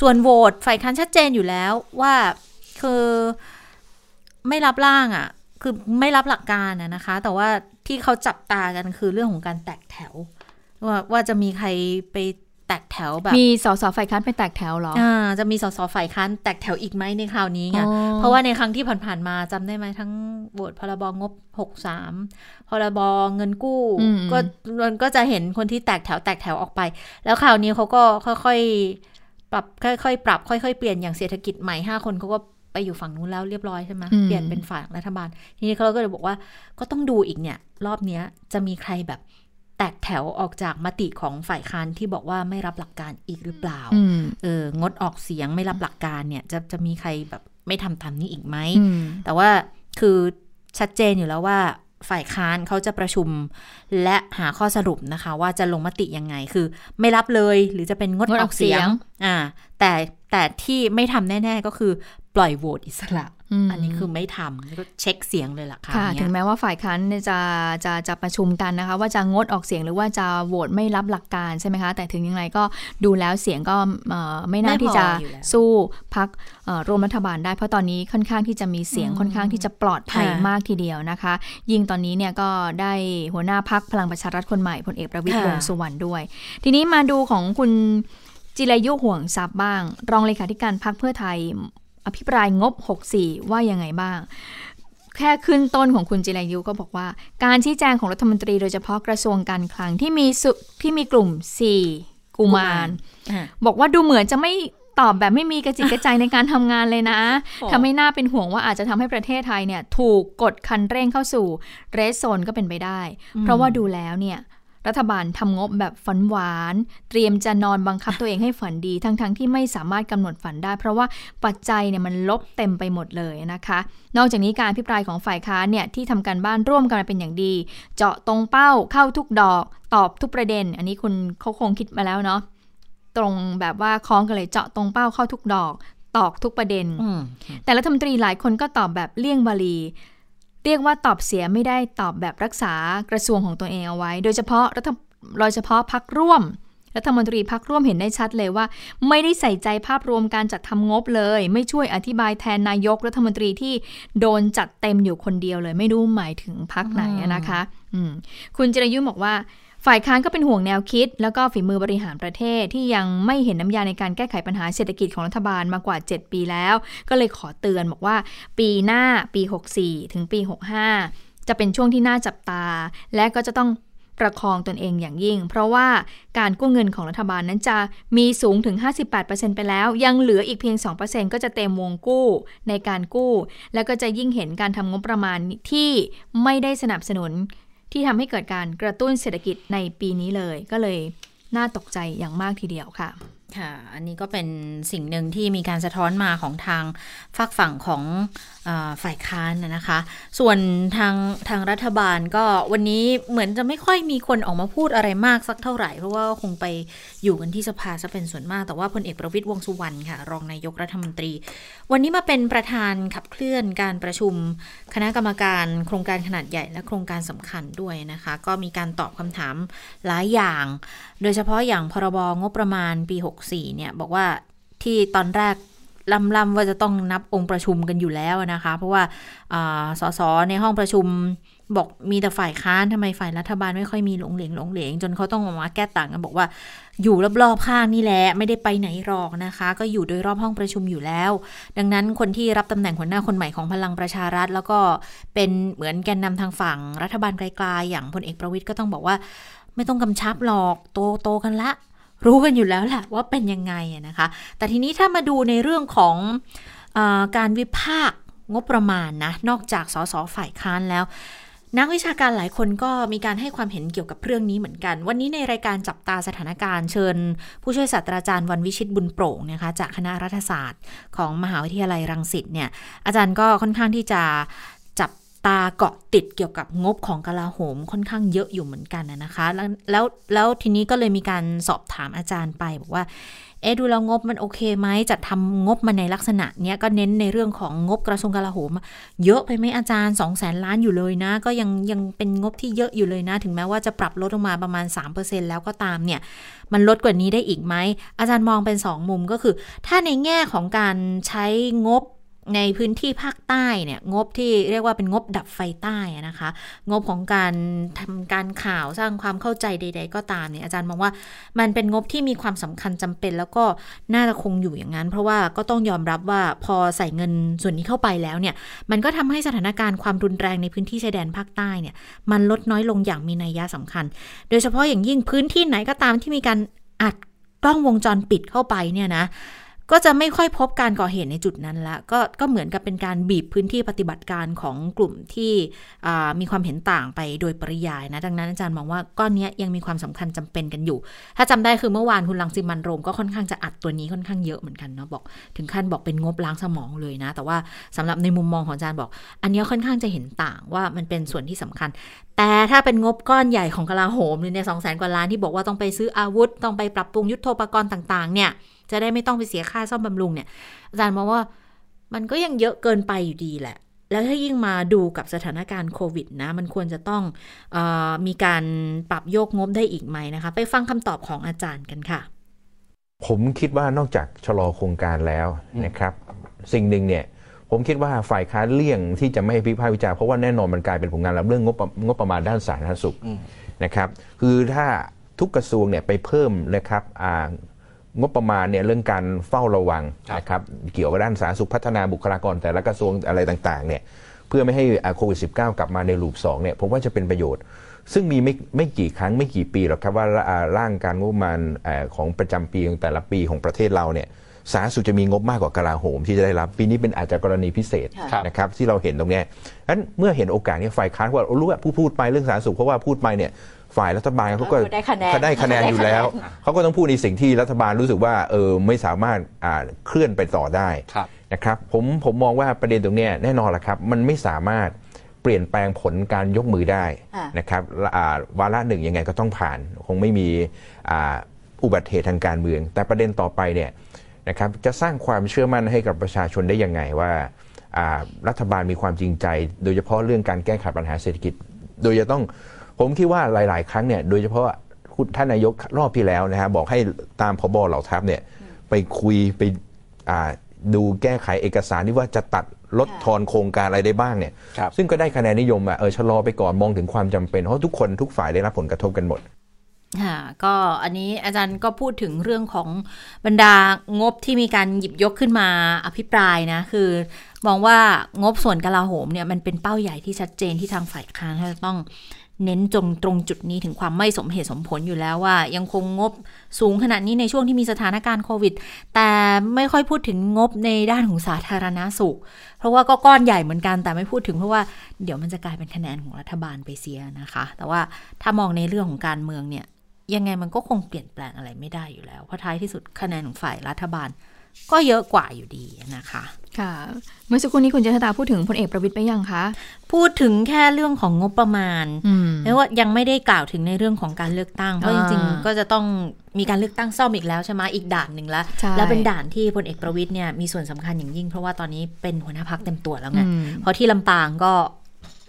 ส่วนโหวตฝ่ายค้านชัดเจนอยู่แล้วว่าคือไม่รับร่างอะ่ะ คือไม่รับหลักการนะคะ แต่ว่าที่เขาจับตากันคือเรื่องของการแตกแถว ว่าว่าจะมีใครไป กแถวแบบ มีสสฝ่ายค้านไปแตกแถวหรออ่าจะมีสสฝ่ายค้านแตกแถวอีกไหมในคราวนี้ไงเพราะว่าในครั้งที่ผ่านๆมาจำได้ไหมทั้งโหวตพรบงบหกสามพรบเงินกู้ ก็มันก็จะเห็นคนที่แตกแถวแตกแถวออกไป แล้วคราวนี้เขาก็ค่อยๆปรับค่อยๆปรับ ค่อยๆเปลี่ยนอย่างเศรษฐกิจใหม่ห้าคนเขาก็ไปอยู่ฝั่งนู้นแล้วเรียบร้อยใช่ไหมเปลี่ยนเป็นฝ่ายรัฐบาล ทีนี้เขาก็เลยบอกว่าก็ต้องดูอีกเนี่ย รอบเนี้ยจะมีใครแบบ แตกแถวออกจากมติของฝ่ายค้านที่บอกว่าไม่รับหลักการอีกหรือเปล่าเอองดออกเสียงไม่รับหลักการเนี่ย จะจะมีใครแบบไม่ทำตามนี้อีกไหมแต่ว่าคือชัดเจนอยู่แล้วว่าฝ่ายค้านเขาจะประชุมและหาข้อสรุปนะคะ ว่าจะลงมติยังไงคือ ไม่รับเลยหรือจะเป็นงดออกเสียงอ่าแต่ แต่ที่ไม่ทำแน่ๆก็คือปล่อยโหวตอิสระอันนี้คือไม่ทำก็เช็คเสียงเลยล่ะค่ะ ถึงแม้ว่าฝ่ายค้านจะจะจะประชุมกันนะคะ ว่าจะงดออกเสียงหรือว่าจะโหวตไม่รับหลักการใช่ไหมคะ แต่ถึงยังไงก็ดูแล้วเสียงก็ไม่น่าที่จะสู้พักร่วมรัฐบาลได้เพราะตอนนี้ค่อนข้างที่จะมีเสียงค่อนข้างที่จะปลอดภัยมากทีเดียวนะคะ ยิ่งตอนนี้เนี่ยก็ได้หัวหน้าพักพลังประชารัฐคนใหม่พลเอกประวิตรวงสุวรรณด้วย ทีนี้มาดูของคุณ จิรายุห่วงทรัพย์บ้าง รองเลขาธิการพักเพื่อไทย อภิปรายงบ 64 ว่ายังไงบ้าง แค่ขึ้นต้นของคุณจิรายุก็บอกว่า การชี้แจงของรัฐมนตรีโดยเฉพาะกระทรวงการคลังที่มีสุที่มีกลุ่ม 4 กุมารบอกว่าดูเหมือนจะไม่ตอบแบบไม่มีกระจิตกระใจในการทำงานเลยนะทำให้หน้าเป็นห่วงว่าอาจจะทำให้ประเทศไทยเนี่ย ถูกกดคันเร่งเข้าสู่เรสโซนก็เป็นไปได้ เพราะว่าดูแล้วเนี่ย รัฐบาลทำงบแบบฝันหวาน เตรียมจะนอนบังคับตัวเองให้ฝันดี ทั้งๆทที่ไม่สามารถกำหนดฝันได้ เพราะว่าปัจจัยเนี่ยมันลบเต็มไปหมดเลยนะคะ นอกจากนี้การพิปรายของฝ่ายค้านเนี่ยที่ทำการบ้านร่วมกันมาเป็นอย่างดี เจาะตรงเป้าเข้าทุกดอก ตอบทุกประเด็น อันนี้คุณเขาคงคิดมาแล้วเนาะตรงแบบว่าคล้องกันเลยเจาะตรงเป้าเข้าทุกดอกตอกทุกประเด็นอืมแต่รัฐมนตรีหลายคนก็ตอบแบบเลี่ยงบาลี เรียกว่าตอบเสียไม่ได้ตอบแบบรักษากระทรวงของตัวเองเอาไว้ โดยเฉพาะรัฐโดยเฉพาะพักร่วมรัฐมนตรีพักร่วมเห็นได้ชัดเลยว่า ไม่ได้ใส่ใจภาพรวมการจัดทำงบเลย ไม่ช่วยอธิบายแทนนายกรัฐมนตรีที่โดนจัดเต็มอยู่คนเดียวเลย ไม่รู้หมายถึงพักไหนอะนะคะอืมคุณจิรายุบอกว่า ฝ่ายค้านก็เป็นห่วงแนวคิด แล้วก็ฝีมือบริหารประเทศที่ยังไม่เห็นน้ำยาในการแก้ไขปัญหาเศรษฐกิจของรัฐบาลมากว่า 7 ปีแล้ว ก็เลยขอเตือนบอกว่า ปีหน้าปี 64 ถึงปี 65 จะเป็นช่วงที่น่าจับตา และก็จะต้องประคองตนเองอย่างยิ่ง เพราะว่าการกู้เงินของรัฐบาลนั้นจะมีสูงถึง 58%ไปแล้ว ยังเหลืออีกเพียง 2%ก็จะเต็มวงกู้ในการกู้ แล้วก็จะยิ่งเห็นการทำงบประมาณที่ไม่ได้สนับสนุน ที่ทำให้เกิดการกระตุ้นเศรษฐกิจในปีนี้เลย ก็เลยน่าตกใจอย่างมากทีเดียวค่ะค่ะ อันนี้ก็เป็นสิ่งหนึ่งที่มีการสะท้อนมาของทางฝากฝั่งของ ฝ่ายค้านนะคะ ส่วนทางทางรัฐบาลก็วันนี้เหมือนจะไม่ค่อยมีคนออกมาพูดอะไรมากสักเท่าไหร่ เพราะว่าคงไปอยู่กันที่สภาซะเป็นส่วนมาก แต่ว่าพลเอกประวิตยวงษ์สุวรรณค่ะ รองนายกรัฐมนตรี วันนี้มาเป็นประธานขับเคลื่อนการประชุม คณะกรรมการโครงการขนาดใหญ่และโครงการสำคัญด้วยนะคะ ก็มีการตอบคำถามหลายอย่าง โดยเฉพาะอย่างพรบงบประมาณปี 64เนี่ยบอกว่าที่ตอนแรก ลำๆว่าจะต้องนับองค์ประชุมกันอยู่แล้วนะคะ เพราะว่าสสในห้องประชุมบอกมีแต่ฝ่ายค้านทำไมฝ่ายรัฐบาลไม่ค่อยมีหลงเหลงหลงเหลง จนเขาต้องออกมาแก้ต่างกันบอกว่า อยู่รอบๆข้างนี่แหละไม่ได้ไปไหนหรอกนะคะ ก็อยู่โดยรอบห้องประชุมอยู่แล้ว ดังนั้นคนที่รับตำแหน่งหัวหน้าคนใหม่ของพลังประชารัฐ แล้วก็เป็นเหมือนแกนนำทางฝั่งรัฐบาลไกลๆอย่างพลเอกประวิตยก็ต้องบอกว่า ไม่ต้องกำชับหรอกโตโตกันละ รู้กันอยู่แล้วแหละว่าเป็นยังไงนะคะ แต่ทีนี้ถ้ามาดูในเรื่องของอการวิพากษ์งบประมาณนะ นอกจากสสฝ่ายค้านแล้ว นักวิชาการหลายคนก็มีการให้ความเห็นเกี่ยวกับเรื่องนี้เหมือนกัน วันนี้ในรายการจับตาสถานการณ์เชิญ ผู้ช่วยศาสตราจารย์วันวิชิตบุญโปร่งนะคะจากคณะรัฐศาสตร์ของมหาวิทยาลัยรังสิตเนี่ยอาจารย์ก็ค่อนข้างที่จะ ตาเกาะติดเกี่ยวกับงบของกลาโหมค่อนข้างเยอะอยู่เหมือนกันนะคะแล้วแล้วแล้วทีนี้ก็เลยมีการสอบถามอาจารย์ไปบอกว่าเอ๊ดูแล้วงบมันโอเคไหมจัดทำงบมาในลักษณะเนี้ยก็เน้นในเรื่องของงบกระทรวงกลาโหม เยอะไปไหมอาจารย์2 0 0แสนล้านอยู่เลยนะ ก็ยังยังเป็นงบที่เยอะอยู่เลยนะ ถึงแม้ว่าจะปรับลดลงมาประมาณ 3%แล้วก็ตามเนี่ย มันลดกว่านี้ได้อีกไหมอาจารย์มองเป็น 2 มุมก็คือ ถ้าในแง่ของการใช้งบ ในพื้นที่ภาคใต้เนี่ยงบที่เรียกว่าเป็นงบดับไฟใต้นะคะ งบของการทำการข่าวสร้างความเข้าใจใด ๆ ก็ตามเนี่ยอาจารย์มองว่ามันเป็นงบที่มีความสำคัญจำเป็น แล้วก็น่าจะคงอยู่อย่างนั้น เพราะว่าก็ต้องยอมรับว่าพอใส่เงินส่วนนี้เข้าไปแล้วเนี่ยมันก็ทำให้สถานการณ์ความรุนแรงในพื้นที่ชายแดนภาคใต้เนี่ยมันลดน้อยลงอย่างมีนัยยะสำคัญ โดยเฉพาะอย่างยิ่งพื้นที่ไหนก็ตามที่มีการอัดกล้องวงจรปิดเข้าไปเนี่ยนะ ก็จะไม่ค่อยพบการก่อเหตุในจุดนั้นละก็ก็เหมือนกับเป็นการบีบพื้นที่ปฏิบัติการของกลุ่มที่มีความเห็นต่างไปโดยปริยายนะ ดังนั้นอาจารย์มองว่าก้อนนี้ยังมีความสำคัญจำเป็นกันอยู่ ถ้าจำได้คือเมื่อวานคุณลังสิมันโรมก็ค่อนข้างจะอัดตัวนี้ค่อนข้างเยอะเหมือนกันเนาะบอกถึงขั้นบอกเป็นงบล้างสมองเลยนะ แต่ว่าสำหรับในมุมมองของอาจารย์บอก อันนี้ค่อนข้างจะเห็นต่างว่ามันเป็นส่วนที่สำคัญ แต่ถ้าเป็นงบก้อนใหญ่ของกลาโหมเนี่ยสองแสนกว่าล้านที่บอกว่าต้องไปซื้ออาวุธ ต้องไปปรับปรุงยุทโธปกรณ์ต่าง ๆเนี่ย จะได้ไม่ต้องไปเสียค่าซ่อมบำรุงเนี่ยอาจารย์มองว่ามันก็ยังเยอะเกินไปอยู่ดีแหละ แล้วถ้ายิ่งมาดูกับสถานการณ์โควิดนะ มันควรจะต้องเออมีการปรับโยกงบได้อีกไหมนะคะ ไปฟังคำตอบของอาจารย์กันค่ะ ผมคิดว่านอกจากชะลอโครงการแล้วนะครับ สิ่งหนึ่งเนี่ยผมคิดว่าฝ่ายค้านเลี่ยงที่จะไม่ให้พิพากษาวิจารณ์เพราะว่าแน่นอนมันกลายเป็นผลงานรับเรื่องงบประงบประมาณด้านสาธารณสุขนะครับ คือถ้าทุกกระทรวงเนี่ยไปเพิ่มนะครับอ่า งบประมาณเนี่ยเรื่องการเฝ้าระวังนะครับเกี่ยวกับด้านสาธารณสุขพัฒนาบุคลากรแต่ละกระทรวงอะไรต่างๆเนี่ยเพื่อไม่ให้อ่าโควิด -19 กลับมาในลูป2เนี่ยผมว่าจะเป็นประโยชน์ ซึ่งมีไม่ไม่กี่ครั้งไม่กี่ปีหรอกครับว่าอ่าร่างการงบประมาณเอ่อของประจำปีของแต่ละปีของประเทศเราเนี่ยสาธารณสุขจะมีงบมากกว่ากลาโหมที่จะได้รับ ปีนี้เป็นอาจจะกรณีพิเศษครับนะครับที่เราเห็นตรงเนี้ยนั้นเมื่อเห็นโอกาสนี้ฝ่ายค้านว่ารู้ว่าผู้พูดไปเรื่องสาธารณสุขเพราะว่าพูดไปเนี่ย ฝ่ายรัฐบาลเขาก็ได้คะแนนเขาได้คะแนนอยู่แล้ว เขาก็ต้องพูดในสิ่งที่รัฐบาลรู้สึกว่าเออไม่สามารถอ่าเคลื่อนไปต่อได้ครับนะครับผมผมมองว่าประเด็นตรงเนี้ยแน่นอนแหละครับ มันไม่สามารถเปลี่ยนแปลงผลการยกมือได้ค่ะนะครับอ่าวาระหนึ่งยังไงก็ต้องผ่าน คงไม่มีอ่าอุบัติเหตุทางการเมือง แต่ประเด็นต่อไปเนี่ยนะครับจะสร้างความเชื่อมั่นให้กับประชาชนได้ยังไงว่าอ่ารัฐบาลมีความจริงใจ โดยเฉพาะเรื่องการแก้ไขปัญหาเศรษฐกิจ โดยจะต้อง ผมคิดว่าหลาย ๆ ครั้งเนี่ยโดยเฉพาะคุณท่านนายกรอบที่แล้วนะฮะบอกให้ตามพบเหล่าทัพเนี่ยไปคุยไปอ่าดูแก้ไขเอกสารที่ว่าจะตัดลดทอนโครงการอะไรได้บ้างเนี่ยครับซึ่งก็ได้คะแนนนิยมอะเออชะลอไปก่อนมองถึงความจำเป็น เพราะทุกคนทุกฝ่ายได้รับผลกระทบกันหมดค่ะก็อันนี้อาจารย์ก็พูดถึงเรื่องของบรรดางบที่มีการหยิบยกขึ้นมาอภิปรายนะ คือ มองว่างบส่วนกลาโหมเนี่ยมันเป็นเป้าใหญ่ที่ชัดเจนที่ทางฝ่ายค้านเขาจะต้อง เน้นจงตรงจุดนี้ถึงความไม่สมเหตุสมผลอยู่แล้วว่า ยังคงงบสูงขนาดนี้ในช่วงที่มีสถานการณ์โควิด แต่ไม่ค่อยพูดถึงงบในด้านของสาธารณาสุข เพราะว่าก็ก้อนใหญ่เหมือนกันแต่ไม่พูดถึงเพราะว่าเดี๋ยวมันจะกลายเป็นคะแนนของรัฐบาลไปเสียนะคะ แต่ว่าถ้ามองในเรื่องของการเมืองเนี่ยยังไงมันก็คงเปลี่ยนแปลงอะไรไม่ได้อยู่แล้วเพราะท้ายที่สุดคะแนนของฝ่ายรัฐบาล ก็เยอะกว่าอยู่ดีนะคะ ค่ะ เมื่อสักครู่นี้คุณเจษฎาพูดถึงพลเอกประวิตยไปยังคะ พูดถึงแค่เรื่องของงบประมาณอืมแล้วว่ายังไม่ได้กล่าวถึงในเรื่องของการเลือกตั้ง เพราะจอ่าริงๆ ก็จะต้องมีการเลือกตั้งซ่อมอีกแล้วใช่ไหมอีกด่านหนึ่งแล้วใช่แล้วเป็นด่านที่พลเอกประวิตยเนี่ยมีส่วนสำคัญอย่างยิ่ง เพราะว่าตอนนี้เป็นหัวหน้าพักเต็มตัวแล้วไงอืมเพราะที่ลำปางก็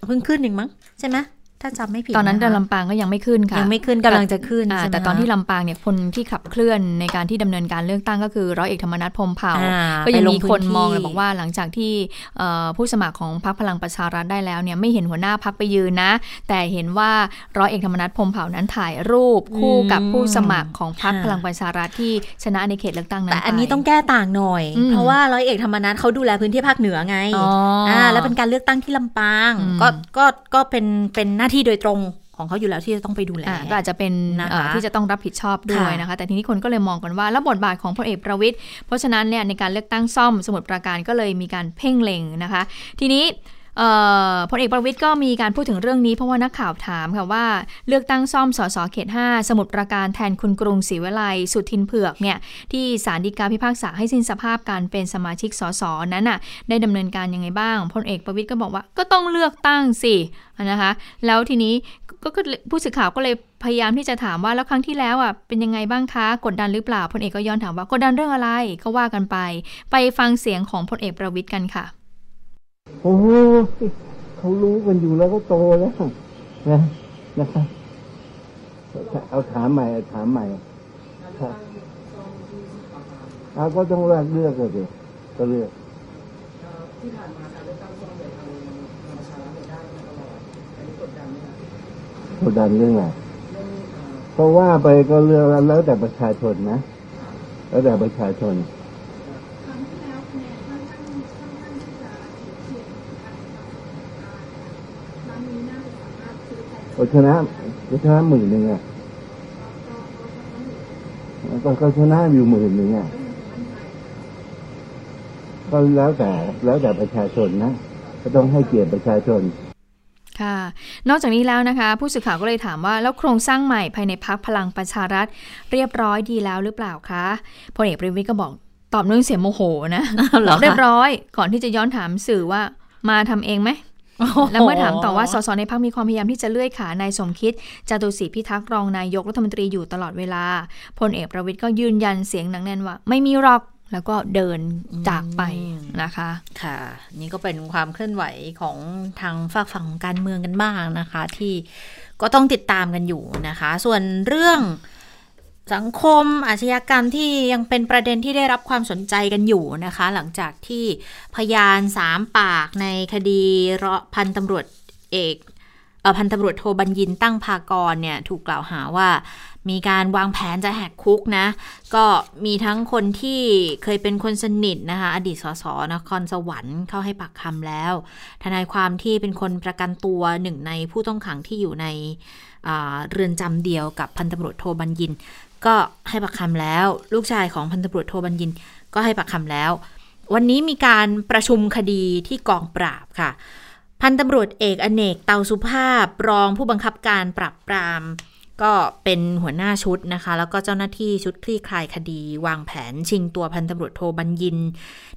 เพิ่งขึ้นเองมั้งใช่ไหม ถ้าจำไม่ผิดตอนนั้นะเดิคะนลำปางก็ยังไม่ขึ้นค่ะยังไม่ขึ้นกำลังจะขึ้นอ่าใช่ไหมแต่ตอนที่คะลำปางเนี่ยคนที่ขับเคลื่อนในการที่ดำเนินการเลือกตั้งก็คือร้อยเอกธรรมนัฐพรหมเผ่าอ่าก็ยังไปลงมีคนพื้นที่มองเลยบอกว่าหลังจากที่เอ่อผู้สมัครของพรรคพลังประชารัฐได้แล้วเนี่ยไม่เห็นหัวหน้าพรรคไปยืนนะ แต่เห็นว่าร้อยเอกธรรมนัฐพรหมเผ่านั้นถ่ายรูปคู่กับผู้สมัครของพรรคพลังประชารัฐที่ชนะในเขตเลือกตั้งนั้นแต่อันนี้ไปต้องแก้ต่างหน่อยอืมเพราะว่าร้อยเอกธรรมนัฐเขาดูแลพื้นที่ภาคเหนือไงอ๋ออ่แล้วเป็นการเลือกตั้งที่ลำปางอืมก็ก็ก็เป็นเป็นหน้าที่โดยตรงของเขาอยู่แล้วที่จะต้องไปดูแลอ่าก็อาจจะเป็นนะคะเอ่อที่จะต้องรับผิดชอบด้วยค่ะนะคะ แต่ทีนี้คนก็เลยมองกันว่าแล้วบทบาทของพลเอกประวิตยเพราะฉะนั้นเนี่ยในการเลือกตั้งซ่อมสมุทรปราการก็เลยมีการเพ่งเล็งนะคะ ทีนี้เอ่อ พลเอกประวิตยก็มีการพูดถึงเรื่องนี้เพราะว่านักข่าวถามค่ะว่าเลือกตั้งซ่อมสสเขต 5 สมุทรปราการแทนคุณกรุงศรีวิไลสุทินเผือกเนี่ยที่ศาลฎีกาพิพากษาให้สิ้นสภาพการเป็นสมาชิกสสนั้นน่ะได้ดำเนินการยังไงบ้างพลเอกประวิตยก็บอกว่าก็ต้องเลือกตั้งสินะคะแล้วทีนี้ก็ผู้สื่อข่าวก็เลยพยายามที่จะถามว่าแล้วครั้งที่แล้วอะเป็นยังไงบ้างคะกดดันหรือเปล่าพลเอกก็ย้อนถามว่ากดดันเรื่องอะไรก็ว่ากันไป ไปฟังเสียงของพลเอกประวิตยกันค่ะ โอ้โหเขารู้กันอยู่แล้วเขาโตแล้วนะนะครับเอาถามใหม่เอาถามใหม่ครับเอาก็ต้องเลือกเลือกเลยดิก็เลือกกดดันเรื่องอะไรเพราะว่าไปก็เลือกแล้วแต่ประชาชนนะ แล้วแต่ประชาชน ก็ชนะก็ชนะหมื่นหนึ่งอะก็ก็ชนะอยู่หมื่นหนึ่งอะก็แล้วแต่แล้วแต่ประชาชนนะก็ต้องให้เกียรติประชาชนค่ะ นอกจากนี้แล้วนะคะ ผู้สื่อข่าวก็เลยถามว่าแล้วโครงสร้างใหม่ภายในพักพลังประชารัฐ เรียบร้อยดีแล้วหรือเปล่าคะพลเอกประวิตยก็บอกตอบเนื่องเสียงโมโหนะเหรอคะเรียบร้อยก่อนที่จะย้อนถามสื่อว่ามาทำเองไหม แล้วเมื่อถามต่อว่าสสในพักมีความพยายามที่จะเลื่อยขานายสมคิดจตุศรีพิทักษ์รองนายกรัฐมนตรีอยู่ตลอดเวลาพลเอกประวิตยก็ยืนยันเสียงหนักแน่นว่า ไม่มีหรอกแล้วก็เดินจากไปนะคะ ค่ะ นี่ก็เป็นความเคลื่อนไหวของทางฝากฝั่งของการเมืองกันบ้างนะคะ ที่ก็ต้องติดตามกันอยู่นะคะ ส่วนเรื่อง สังคมอาชญากรรมที่ยังเป็นประเด็นที่ได้รับความสนใจกันอยู่นะคะ หลังจากที่พยานสามปากในคดีพันตำรวจเอกเออพันตำรวจโทบัญญินตั้งพากรเนี่ยถูกกล่าวหาว่ามีการวางแผนจะแหกคุกนะ ก็มีทั้งคนที่เคยเป็นคนสนิทนะคะ อดีตสสนครสวรรค์เข้าให้ปากคำแล้ว ทนายความที่เป็นคนประกันตัวหนึ่งในผู้ต้องขังที่อยู่ในเรือนจำเดียวกับพันตำรวจโทบัญญิน ก็ให้ปากคำแล้ว ลูกชายของพันตำรวจโทบัญญินก็ให้ปากคำแล้ว วันนี้มีการประชุมคดีที่กองปราบค่ะ พันตำรวจเอกอเนกเตาสุภาพรองผู้บังคับการปราบปราม ก็เป็นหัวหน้าชุดนะคะ แล้วก็เจ้าหน้าที่ชุดคลี่คลายคดี วางแผนชิงตัวพันตำรวจโทบัญญิน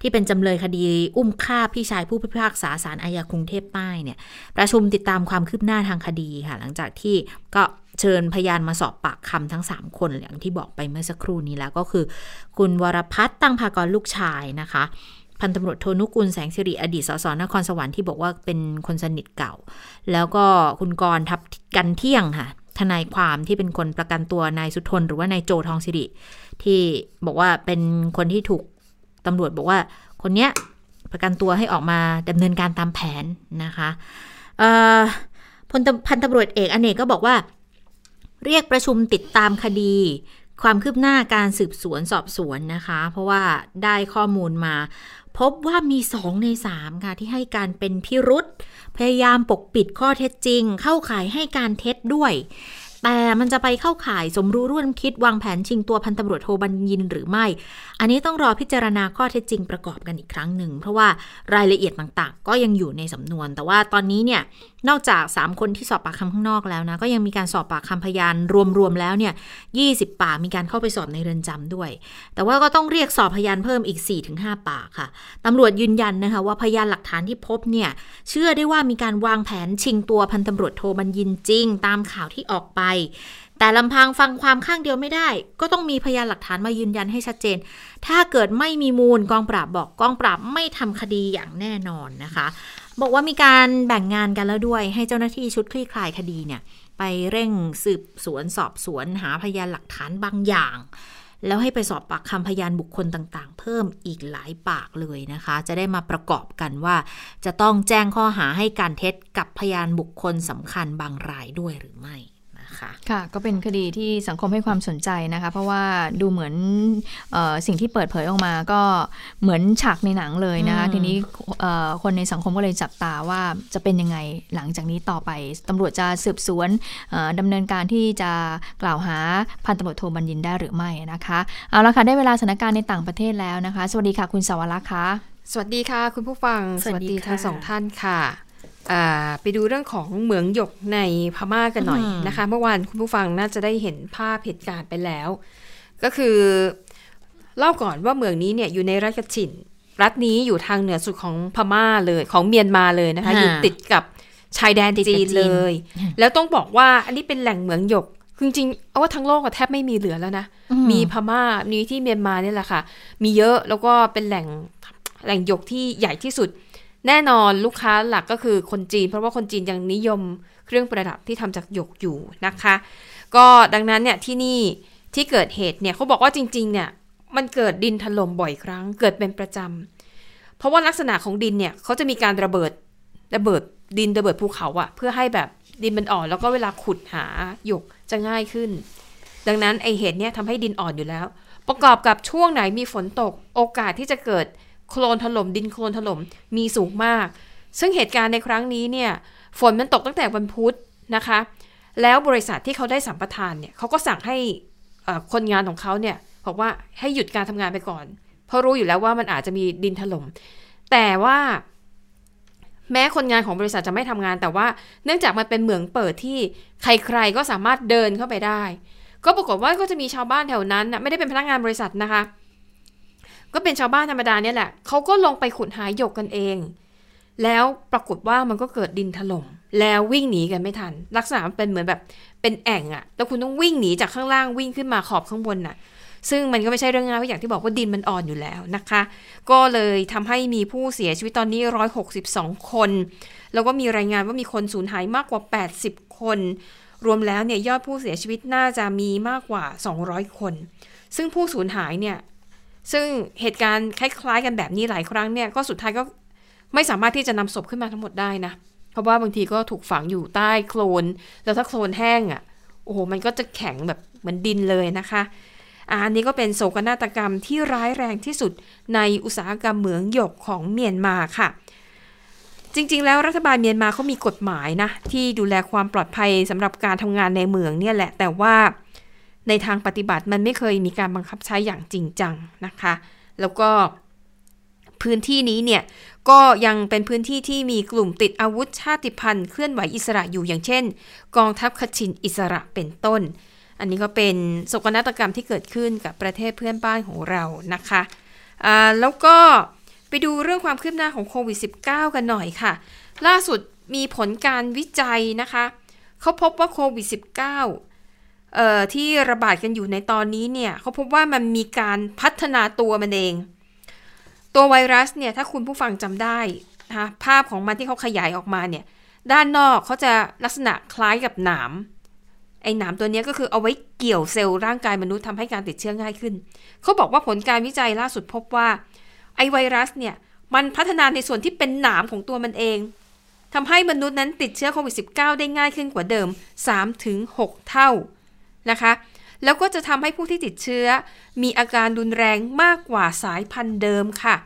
ที่เป็นจำเลยคดีอุ้มฆ่าพี่ชายผู้พิพากษาศาลอาญากรุงเทพใต้เนี่ยประชุมติดตามความคืบหน้าทางคดีค่ะ หลังจากที่ก็เเชิญพยานมาสอบปากคำทั้ง 3 คนอย่างที่บอกไปเมื่อสักครู่นี้แล้วก็คือ คุณวรพัฒน์ตั้งภากรลูกชายนะคะ พันตำรวจโทนุกุลแสงสิริอดีตสสนครสวรรค์ที่บอกว่าเป็นคนสนิทเก่า แล้วก็คุณกรทับกันเที่ยงค่ะทนายความที่เป็นคนประกันตัวนายสุทนหรือว่านายโจทองสิริ ที่บอกว่าเป็นคนที่ถูกตำรวจบอกว่าคนเนี้ยประกันตัวให้ออกมาดำเนินการตามแผนนะคะพลพันตำรวจเอกอเนกก็บอกว่า เรียกประชุมติดตามคดี ความคืบหน้าการสืบสวนสอบสวนนะคะ เพราะว่าได้ข้อมูลมา พบว่ามีสองในสามค่ะ ที่ให้การเป็นพิรุษพยายามปกปิดข้อเท็จจริง เข้าข่ายให้การเท็จด้วย แต่มันจะไปเข้าข่ายสมรู้ร่วมคิดวางแผนชิงตัวพันตำรวจโทบัญญินหรือไม่ อันนี้ต้องรอพิจารณาข้อเท็จจริงประกอบกันอีกครั้งหนึ่ง เพราะว่ารายละเอียดต่างๆ ก็ยังอยู่ในสำนวน แต่ว่าตอนนี้เนี่ยนอกจาก 3 คนที่สอบปากคำข้างนอกแล้วนะ ก็ยังมีการสอบปากคำพยานรวมๆแล้วเนี่ย20 ปากมีการเข้าไปสอบในเรือนจำด้วย แต่ว่าก็ต้องเรียกสอบพยานเพิ่มอีก 4-5 ปากค่ะตำรวจยืนยันนะคะว่าพยานหลักฐานที่พบเนี่ยเชื่อได้ว่ามีการวางแผนชิงตัวพันตำรวจโทบัญญินจริง ตามข่าวที่ออกไปแต่ลำพังฟังความข้างเดียวไม่ได้ ก็ต้องมีพยานหลักฐานมายืนยันให้ชัดเจน ถ้าเกิดไม่มีมูลกองปราบบอกกองปราบไม่ทำคดีอย่างแน่นอนนะคะ บอกว่ามีการแบ่งงานกันแล้วด้วย ให้เจ้าหน้าที่ชุดคลี่คลายคดีเนี่ยไปเร่งสืบสวนสอบสวนหาพยานหลักฐานบางอย่าง แล้วให้ไปสอบปากคำพยานบุคคลต่างๆ เพิ่มอีกหลายปากเลยนะคะ จะได้มาประกอบกันว่า จะต้องแจ้งข้อหาให้การเท็จกับพยานบุคคลสำคัญบางรายด้วยหรือไม่ ค่ะ ค่ะ ก็เป็นคดีที่สังคมให้ความสนใจนะคะ เพราะว่าดูเหมือนออสิ่งที่เปิดเผยออกมาก็เหมือนฉากในหนังเลยนะคะ ทีนี้คนในสังคมก็เลยจับตาว่าจะเป็นยังไงหลังจากนี้ต่อไปตำรวจจะสืบสวนดำเนินการที่จะกล่าวหาพันตำรวจโทบัญญินได้หรือไม่นะคะเอาละค่ะได้เวลาสถานการณ์ในต่างประเทศแล้วนะคะ สวัสดีค่ะคุณสวรักษ์ค่ะสวัสดีค่ะ คุณผู้ฟังสวัสดีทั้งสองท่านค่ะ ไปดูเรื่องของเหมืองหยกในพม่ากันหน่อยนะคะ เมื่อวานคุณผู้ฟังน่าจะได้เห็นภาพเหตุการณ์ไปแล้ว ก็คือเล่าก่อนว่าเหมืองนี้เนี่ยอยู่ในรัฐกชินรัฐนี้อยู่ทางเหนือสุดของพม่าเลยของเมียนมาเลยนะคะอยู่ติดกับชายแดนจีนเลย แล้วต้องบอกว่าอันนี้เป็นแหล่งเหมืองหยกจริงๆเอาว่าทั้งโลกแทบไม่มีเหลือแล้วนะ มีพม่ามีที่เมียนมาเนี่ยแหละค่ะ มีเยอะแล้วก็เป็นแหล่งแหล่งหยกที่ใหญ่ที่สุด แน่นอนลูกค้าหลักก็คือคนจีน เพราะว่าคนจีนยังนิยมเครื่องประดับที่ทำจากหยกอยู่นะคะ ก็ดังนั้นเนี่ยที่นี่ที่เกิดเหตุเนี่ยเขาบอกว่าจริงๆเนี่ยมันเกิดดินถล่มบ่อยครั้ง เกิดเป็นประจำเพราะว่าลักษณะของดินเนี่ยเขาจะมีการระเบิดระเบิดดินระเบิดภูเขาอะเพื่อให้แบบดินมันอ่อน แล้วก็เวลาขุดหาหยกจะง่ายขึ้น ดังนั้นไอเหตุเนี่ยทำให้ดินอ่อนอยู่แล้ว ประกอบกับช่วงไหนมีฝนตกโอกาสที่จะเกิด โคลนถล่มดินโคลนถล่มมีสูงมาก ซึ่งเหตุการณ์ในครั้งนี้เนี่ยฝนมันตกตั้งแต่วันพุธนะคะ แล้วบริษัทที่เขาได้สัมปทานเนี่ยเขาก็สั่งให้คนงานของเขาเนี่ยบอกว่าให้หยุดการทำงานไปก่อน เพราะรู้อยู่แล้วว่ามันอาจจะมีดินถล่มแต่ว่าแม้คนงานของบริษัทจะไม่ทำงาน แต่ว่าเนื่องจากมันเป็นเหมืองเปิดที่ใครๆก็สามารถเดินเข้าไปได้ ก็ปรากฏว่าก็จะมีชาวบ้านแถวนั้นนะไม่ได้เป็นพนักงานบริษัทนะคะ ก็เป็นชาวบ้านธรรมดาเนี่ยแหละเขาก็ลงไปขุดหาหยกกันเอง แล้วปรากฏว่ามันก็เกิดดินถล่มแล้ววิ่งหนีกันไม่ทัน ลักษณะมันเป็นเหมือนแบบเป็นแอ่งอะแล้วคุณต้องวิ่งหนีจากข้างล่างวิ่งขึ้นมาขอบข้างบนน่ะ ซึ่งมันก็ไม่ใช่เรื่องง่ายเพราะอย่างที่บอกว่าดินมันอ่อนอยู่แล้วนะคะ ก็เลยทำให้มีผู้เสียชีวิตตอนนี้ 162 คน แล้วก็มีรายงานว่ามีคนสูญหายมากกว่า 80 คน รวมแล้วเนี่ยยอดผู้เสียชีวิตน่าจะมีมากกว่า 200 คน ซึ่งผู้สูญหายเนี่ย ซึ่งเหตุการณ์คล้ายๆ กันแบบนี้หลายครั้งเนี่ยก็สุดท้ายก็ไม่สามารถที่จะนำศพขึ้นมาทั้งหมดได้นะ เพราะว่าบางทีก็ถูกฝังอยู่ใต้โคลน แล้วถ้าโคลนแห้งอะ่ะ โอ้โห มันก็จะแข็งแบบเหมือนดินเลยนะคะอันนี้ก็เป็นโศกนาฏกรรมที่ร้ายแรงที่สุดในอุตสาหกรรมเหมืองหยกของเมียนมาค่ะ จริงๆ แล้วรัฐบาลเมียนมาเขามีกฎหมายนะ ที่ดูแลความปลอดภัยสำหรับการทำงานในเหมืองเนี่ยแหละ แต่ว่า ในทางปฏิบัติมันไม่เคยมีการบังคับใช้อย่างจริงจังนะคะ แล้วก็พื้นที่นี้เนี่ยก็ยังเป็นพื้นที่ที่มีกลุ่มติดอาวุธชาติพันธุ์เคลื่อนไหวอิสระอยู่อย่างเช่น กองทัพคชินอิสระเป็นต้น อันนี้ก็เป็นโศกนาฏกรรมที่เกิดขึ้นกับประเทศเพื่อนบ้านของเรานะคะแล้วก็ไปดูเรื่องความคืบหน้าของโควิด -19 กันหน่อยค่ะ ล่าสุดมีผลการวิจัยนะคะเขาพบว่าโควิด -19 เอ่อ ที่ระบาดกันอยู่ในตอนนี้เนี่ยเขาพบว่ามันมีการพัฒนาตัวมันเอง ตัวไวรัสเนี่ยถ้าคุณผู้ฟังจำได้นะภาพของมันที่เขาขยายออกมาเนี่ยด้านนอกเขาจะลักษณะคล้ายกับหนามไอ้หนามตัวนี้ก็คือเอาไว้เกี่ยวเซลล์ร่างกายมนุษย์ทำให้การติดเชื้อง่ายขึ้น เขาบอกว่าผลการวิจัยล่าสุดพบว่า ไอ้ไวรัสเนี่ย มันพัฒนาในส่วนที่เป็นหนามของตัวมันเองทำให้มนุษย์นั้นติดเชื้อโควิด -19 ได้ง่ายขึ้นกว่าเดิม 3-6 เท่า นะคะ แล้วก็จะทำให้ผู้ที่ติดเชื้อ มีอาการรุนแรงมากกว่าสายพันธุ์เดิมค่ะ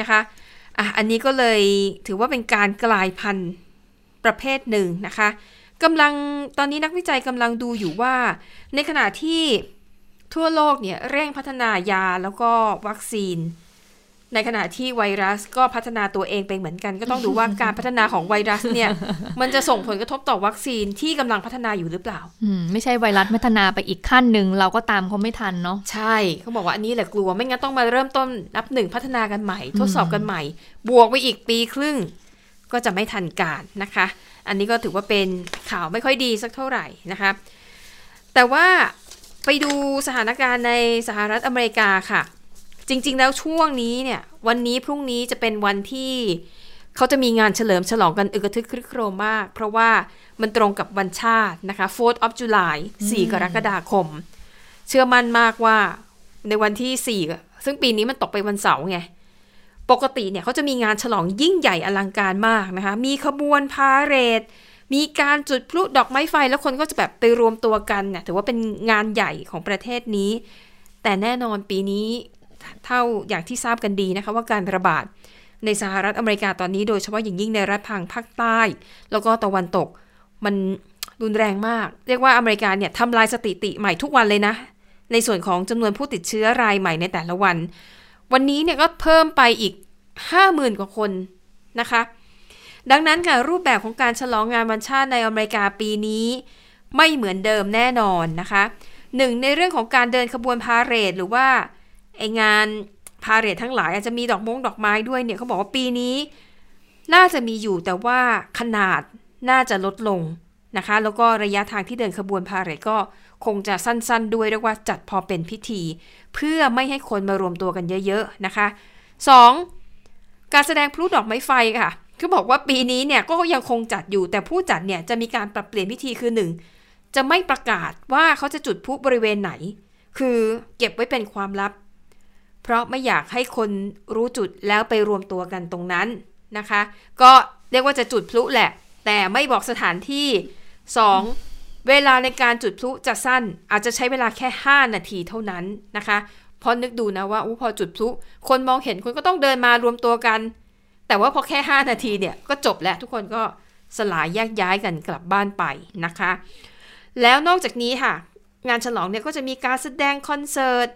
นะคะอะอันนี้ก็เลยถือว่าเป็นการกลายพันธุ์ประเภทหนึ่งนะคะกำลังตอนนี้นักวิจัยกำลังดูอยู่ว่า ในขณะที่ทั่วโลกเนี่ยเร่งพัฒนายาแล้วก็วัคซีน ในขณะที่ไวรัสก็พัฒนาตัวเองไปเหมือนกัน ก็ต้องดูว่าการพัฒนาของไวรัสเนี่ย มันจะส่งผลกระทบต่อวัคซีนที่กำลังพัฒนาอยู่หรือเปล่าอืมไม่ใช่ไวรัสพัฒนาไปอีกขั้นหนึ่งเราก็ตามเขาไม่ทันเนาะใช่เขาบอกว่าอันนี้แหละกลัวไม่งั้นต้องมาเริ่มต้นนับหนึ่งพัฒนากันใหม่ ทดสอบกันใหม่ บวกไปอีกปีครึ่ง ก็จะไม่ทันการนะคะ อันนี้ก็ถือว่าเป็นข่าวไม่ค่อยดีสักเท่าไหร่นะคะแต่ว่าไปดูสถานการณ์ในสหรัฐอเมริกาค่ะ จริง ๆ แล้วช่วงนี้เนี่ย วันนี้พรุ่งนี้จะเป็นวันที่เขาจะมีงานเฉลิมฉลองกันอึกกระทึกครึกโครมมาก เพราะว่ามันตรงกับวันชาตินะคะ 4th of July 4 กรกฎาคม เชื่อมั่นมากว่าในวันที่ 4 ซึ่งปีนี้มันตกไปวันเสาร์ไง ปกติเนี่ยเขาจะมีงานฉลองยิ่งใหญ่อลังการมากนะคะ มีขบวนพาเหรด มีการจุดพลุดอกไม้ไฟแล้วคนก็จะแบบไปรวมตัวกันเนี่ยถือว่าเป็นงานใหญ่ของประเทศนี้ แต่แน่นอนปีนี้ เท่าอย่างที่ทราบกันดีนะคะว่าการระบาดในสหรัฐอเมริกาตอนนี้โดยเฉพาะอย่างยิ่งในรัฐพังภาคใต้ แล้วก็ตะวันตกมันรุนแรงมาก เรียกว่าอเมริกาเนี่ยทำลายสถิติใหม่ทุกวันเลยนะ ในส่วนของจำนวนผู้ติดเชื้อรายใหม่ในแต่ละวัน วันนี้เนี่ยก็เพิ่มไปอีก 50,000 กว่าคนนะคะ ดังนั้นค่ะรูปแบบของการฉลองงานวันชาติในอเมริกาปีนี้ ไม่เหมือนเดิมแน่นอนนะคะหนึ่งในเรื่องของการเดินขบวนพาเหรดหรือว่า ไองานพาเหรดทั้งหลายอาจจะมีดอกมงดอกไม้ด้วยเนี่ยเขาบอกว่าปีนี้ น่าจะมีอยู่แต่ว่าขนาดน่าจะลดลงนะคะ แล้วก็ระยะทางที่เดินขบวนพาเหรดก็คงจะสั้นๆ ด้วยเรียกว่าจัดพอเป็นพิธี เพื่อไม่ให้คนมารวมตัวกันเยอะๆนะคะ 2. การแสดงพลุดอกไม้ไฟค่ะคือบอกว่าปีนี้เนี่ยก็ยังคงจัดอยู่แต่ผู้จัดเนี่ยจะมีการปรับเปลี่ยนพิธีคือหนึ่งจะไม่ประกาศว่าเขาจะจุดพลุบริเวณไหน คือเก็บไว้เป็นความลับ เพราะไม่อยากให้คนรู้จุดแล้วไปรวมตัวกันตรงนั้นนะคะ ก็เรียกว่าจะจุดพลุแหละ แต่ไม่บอกสถานที่ 2. เวลาในการจุดพลุจะสั้นอาจจะใช้เวลาแค่ 5 นาทีเท่านั้นนะคะพราะนึกดูนะว่าอพอจุดพลุคนมองเห็นคนก็ต้องเดินมารวมตัวกัน แต่ว่าพอแค่ 5 นาทีเนี่ยก็จบแล้วทุกคนก็สลายแยกย้ายกันกลับบ้านไปนะคะ แล้วนอกจากนี้ค่ะ งานฉลองเนี่ยก็จะมีการแสดงคอนเสิร์ต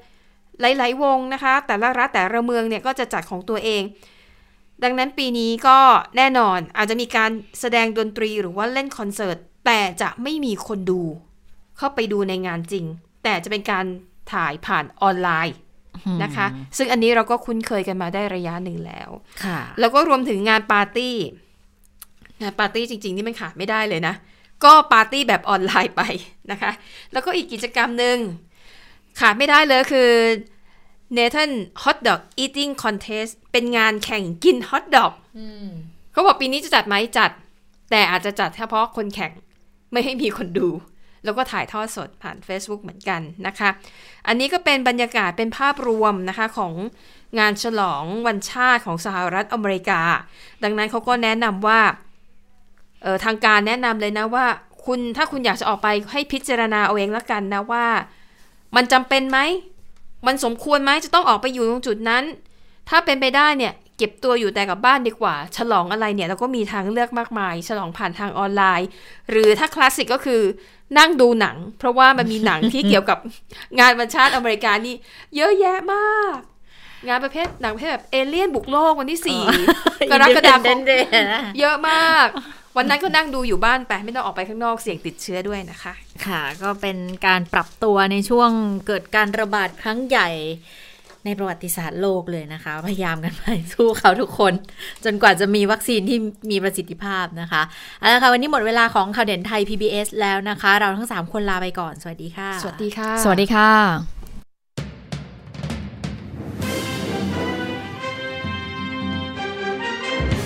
หลาย ๆ วงนะคะ แต่ละรัฐแต่ละเมืองเนี่ยก็จะจัดของตัวเอง ดังนั้นปีนี้ก็แน่นอนอาจจะมีการแสดงดนตรีหรือว่าเล่นคอนเสิร์ต แต่จะไม่มีคนดู เข้าไปดูในงานจริง แต่จะเป็นการถ่ายผ่านออนไลน์นะคะ ซึ่งอันนี้เราก็คุ้นเคยกันมาได้ระยะหนึ่งแล้วค่ะ แล้วก็รวมถึงงานปาร์ตี้งานปาร์ตี้จริง ๆ นี่มันขาดไม่ได้เลยนะ ก็ปาร์ตี้แบบออนไลน์ไปนะคะ แล้วก็อีกกิจกรรมหนึ่ง ขาดไม่ได้เลยคือ Nathan Hot Dog Eating Contest เป็นงานแข่งกินฮอทดอกเขาบอกปีนี้จะจัดไหมจัด แต่อาจจะจัดเฉพาะคนแข่งไม่ให้มีคนดู แล้วก็ถ่ายทอดสดผ่าน Facebook เหมือนกันนะคะ อันนี้ก็เป็นบรรยากาศเป็นภาพรวมนะคะของงานฉลองวันชาติของสหรัฐอเมริกา ดังนั้นเขาก็แนะนำว่าออทางการแนะนำเลยนะว่า คุณถ้าคุณอยากจะออกไปให้พิจารณาเอาเองละกันนะว่า มันจำเป็นไหม มันสมควรไหมจะต้องออกไปอยู่ตรงจุดนั้น ถ้าเป็นไปได้เนี่ยเก็บตัวอยู่แต่กับบ้านดีกว่า ฉลองอะไรเนี่ยเราก็มีทางเลือกมากมาย ฉลองผ่านทางออนไลน์ หรือถ้าคลาสสิกก็คือนั่งดูหนัง เพราะว่ามันมีหนังที่เกี่ยวกับงานวันชาติอเมริกานี่ เยอะแยะมาก งานประเภทหนังประเภทแบบเอเลี่ยนบุกโลกวันที่สี่กรกฎาคมเยอะมาก วันนั้นก็นั่งดูอยู่บ้านไปไม่ต้องออกไปข้างนอกเสี่ยงติดเชื้อด้วยนะคะ ค่ะ ก็เป็นการปรับตัวในช่วงเกิดการระบาดครั้งใหญ่ในประวัติศาสตร์โลกเลยนะคะ พยายามกันไปสู้เขาทุกคน จนกว่าจะมีวัคซีนที่มีประสิทธิภาพนะคะเอาละค่ะวันนี้หมดเวลาของข่าวเด่นไทย PBS แล้วนะคะ เราทั้ง 3 คนลาไปก่อน สวัสดีค่ะ สวัสดีค่ะ สวัสดีค่ะ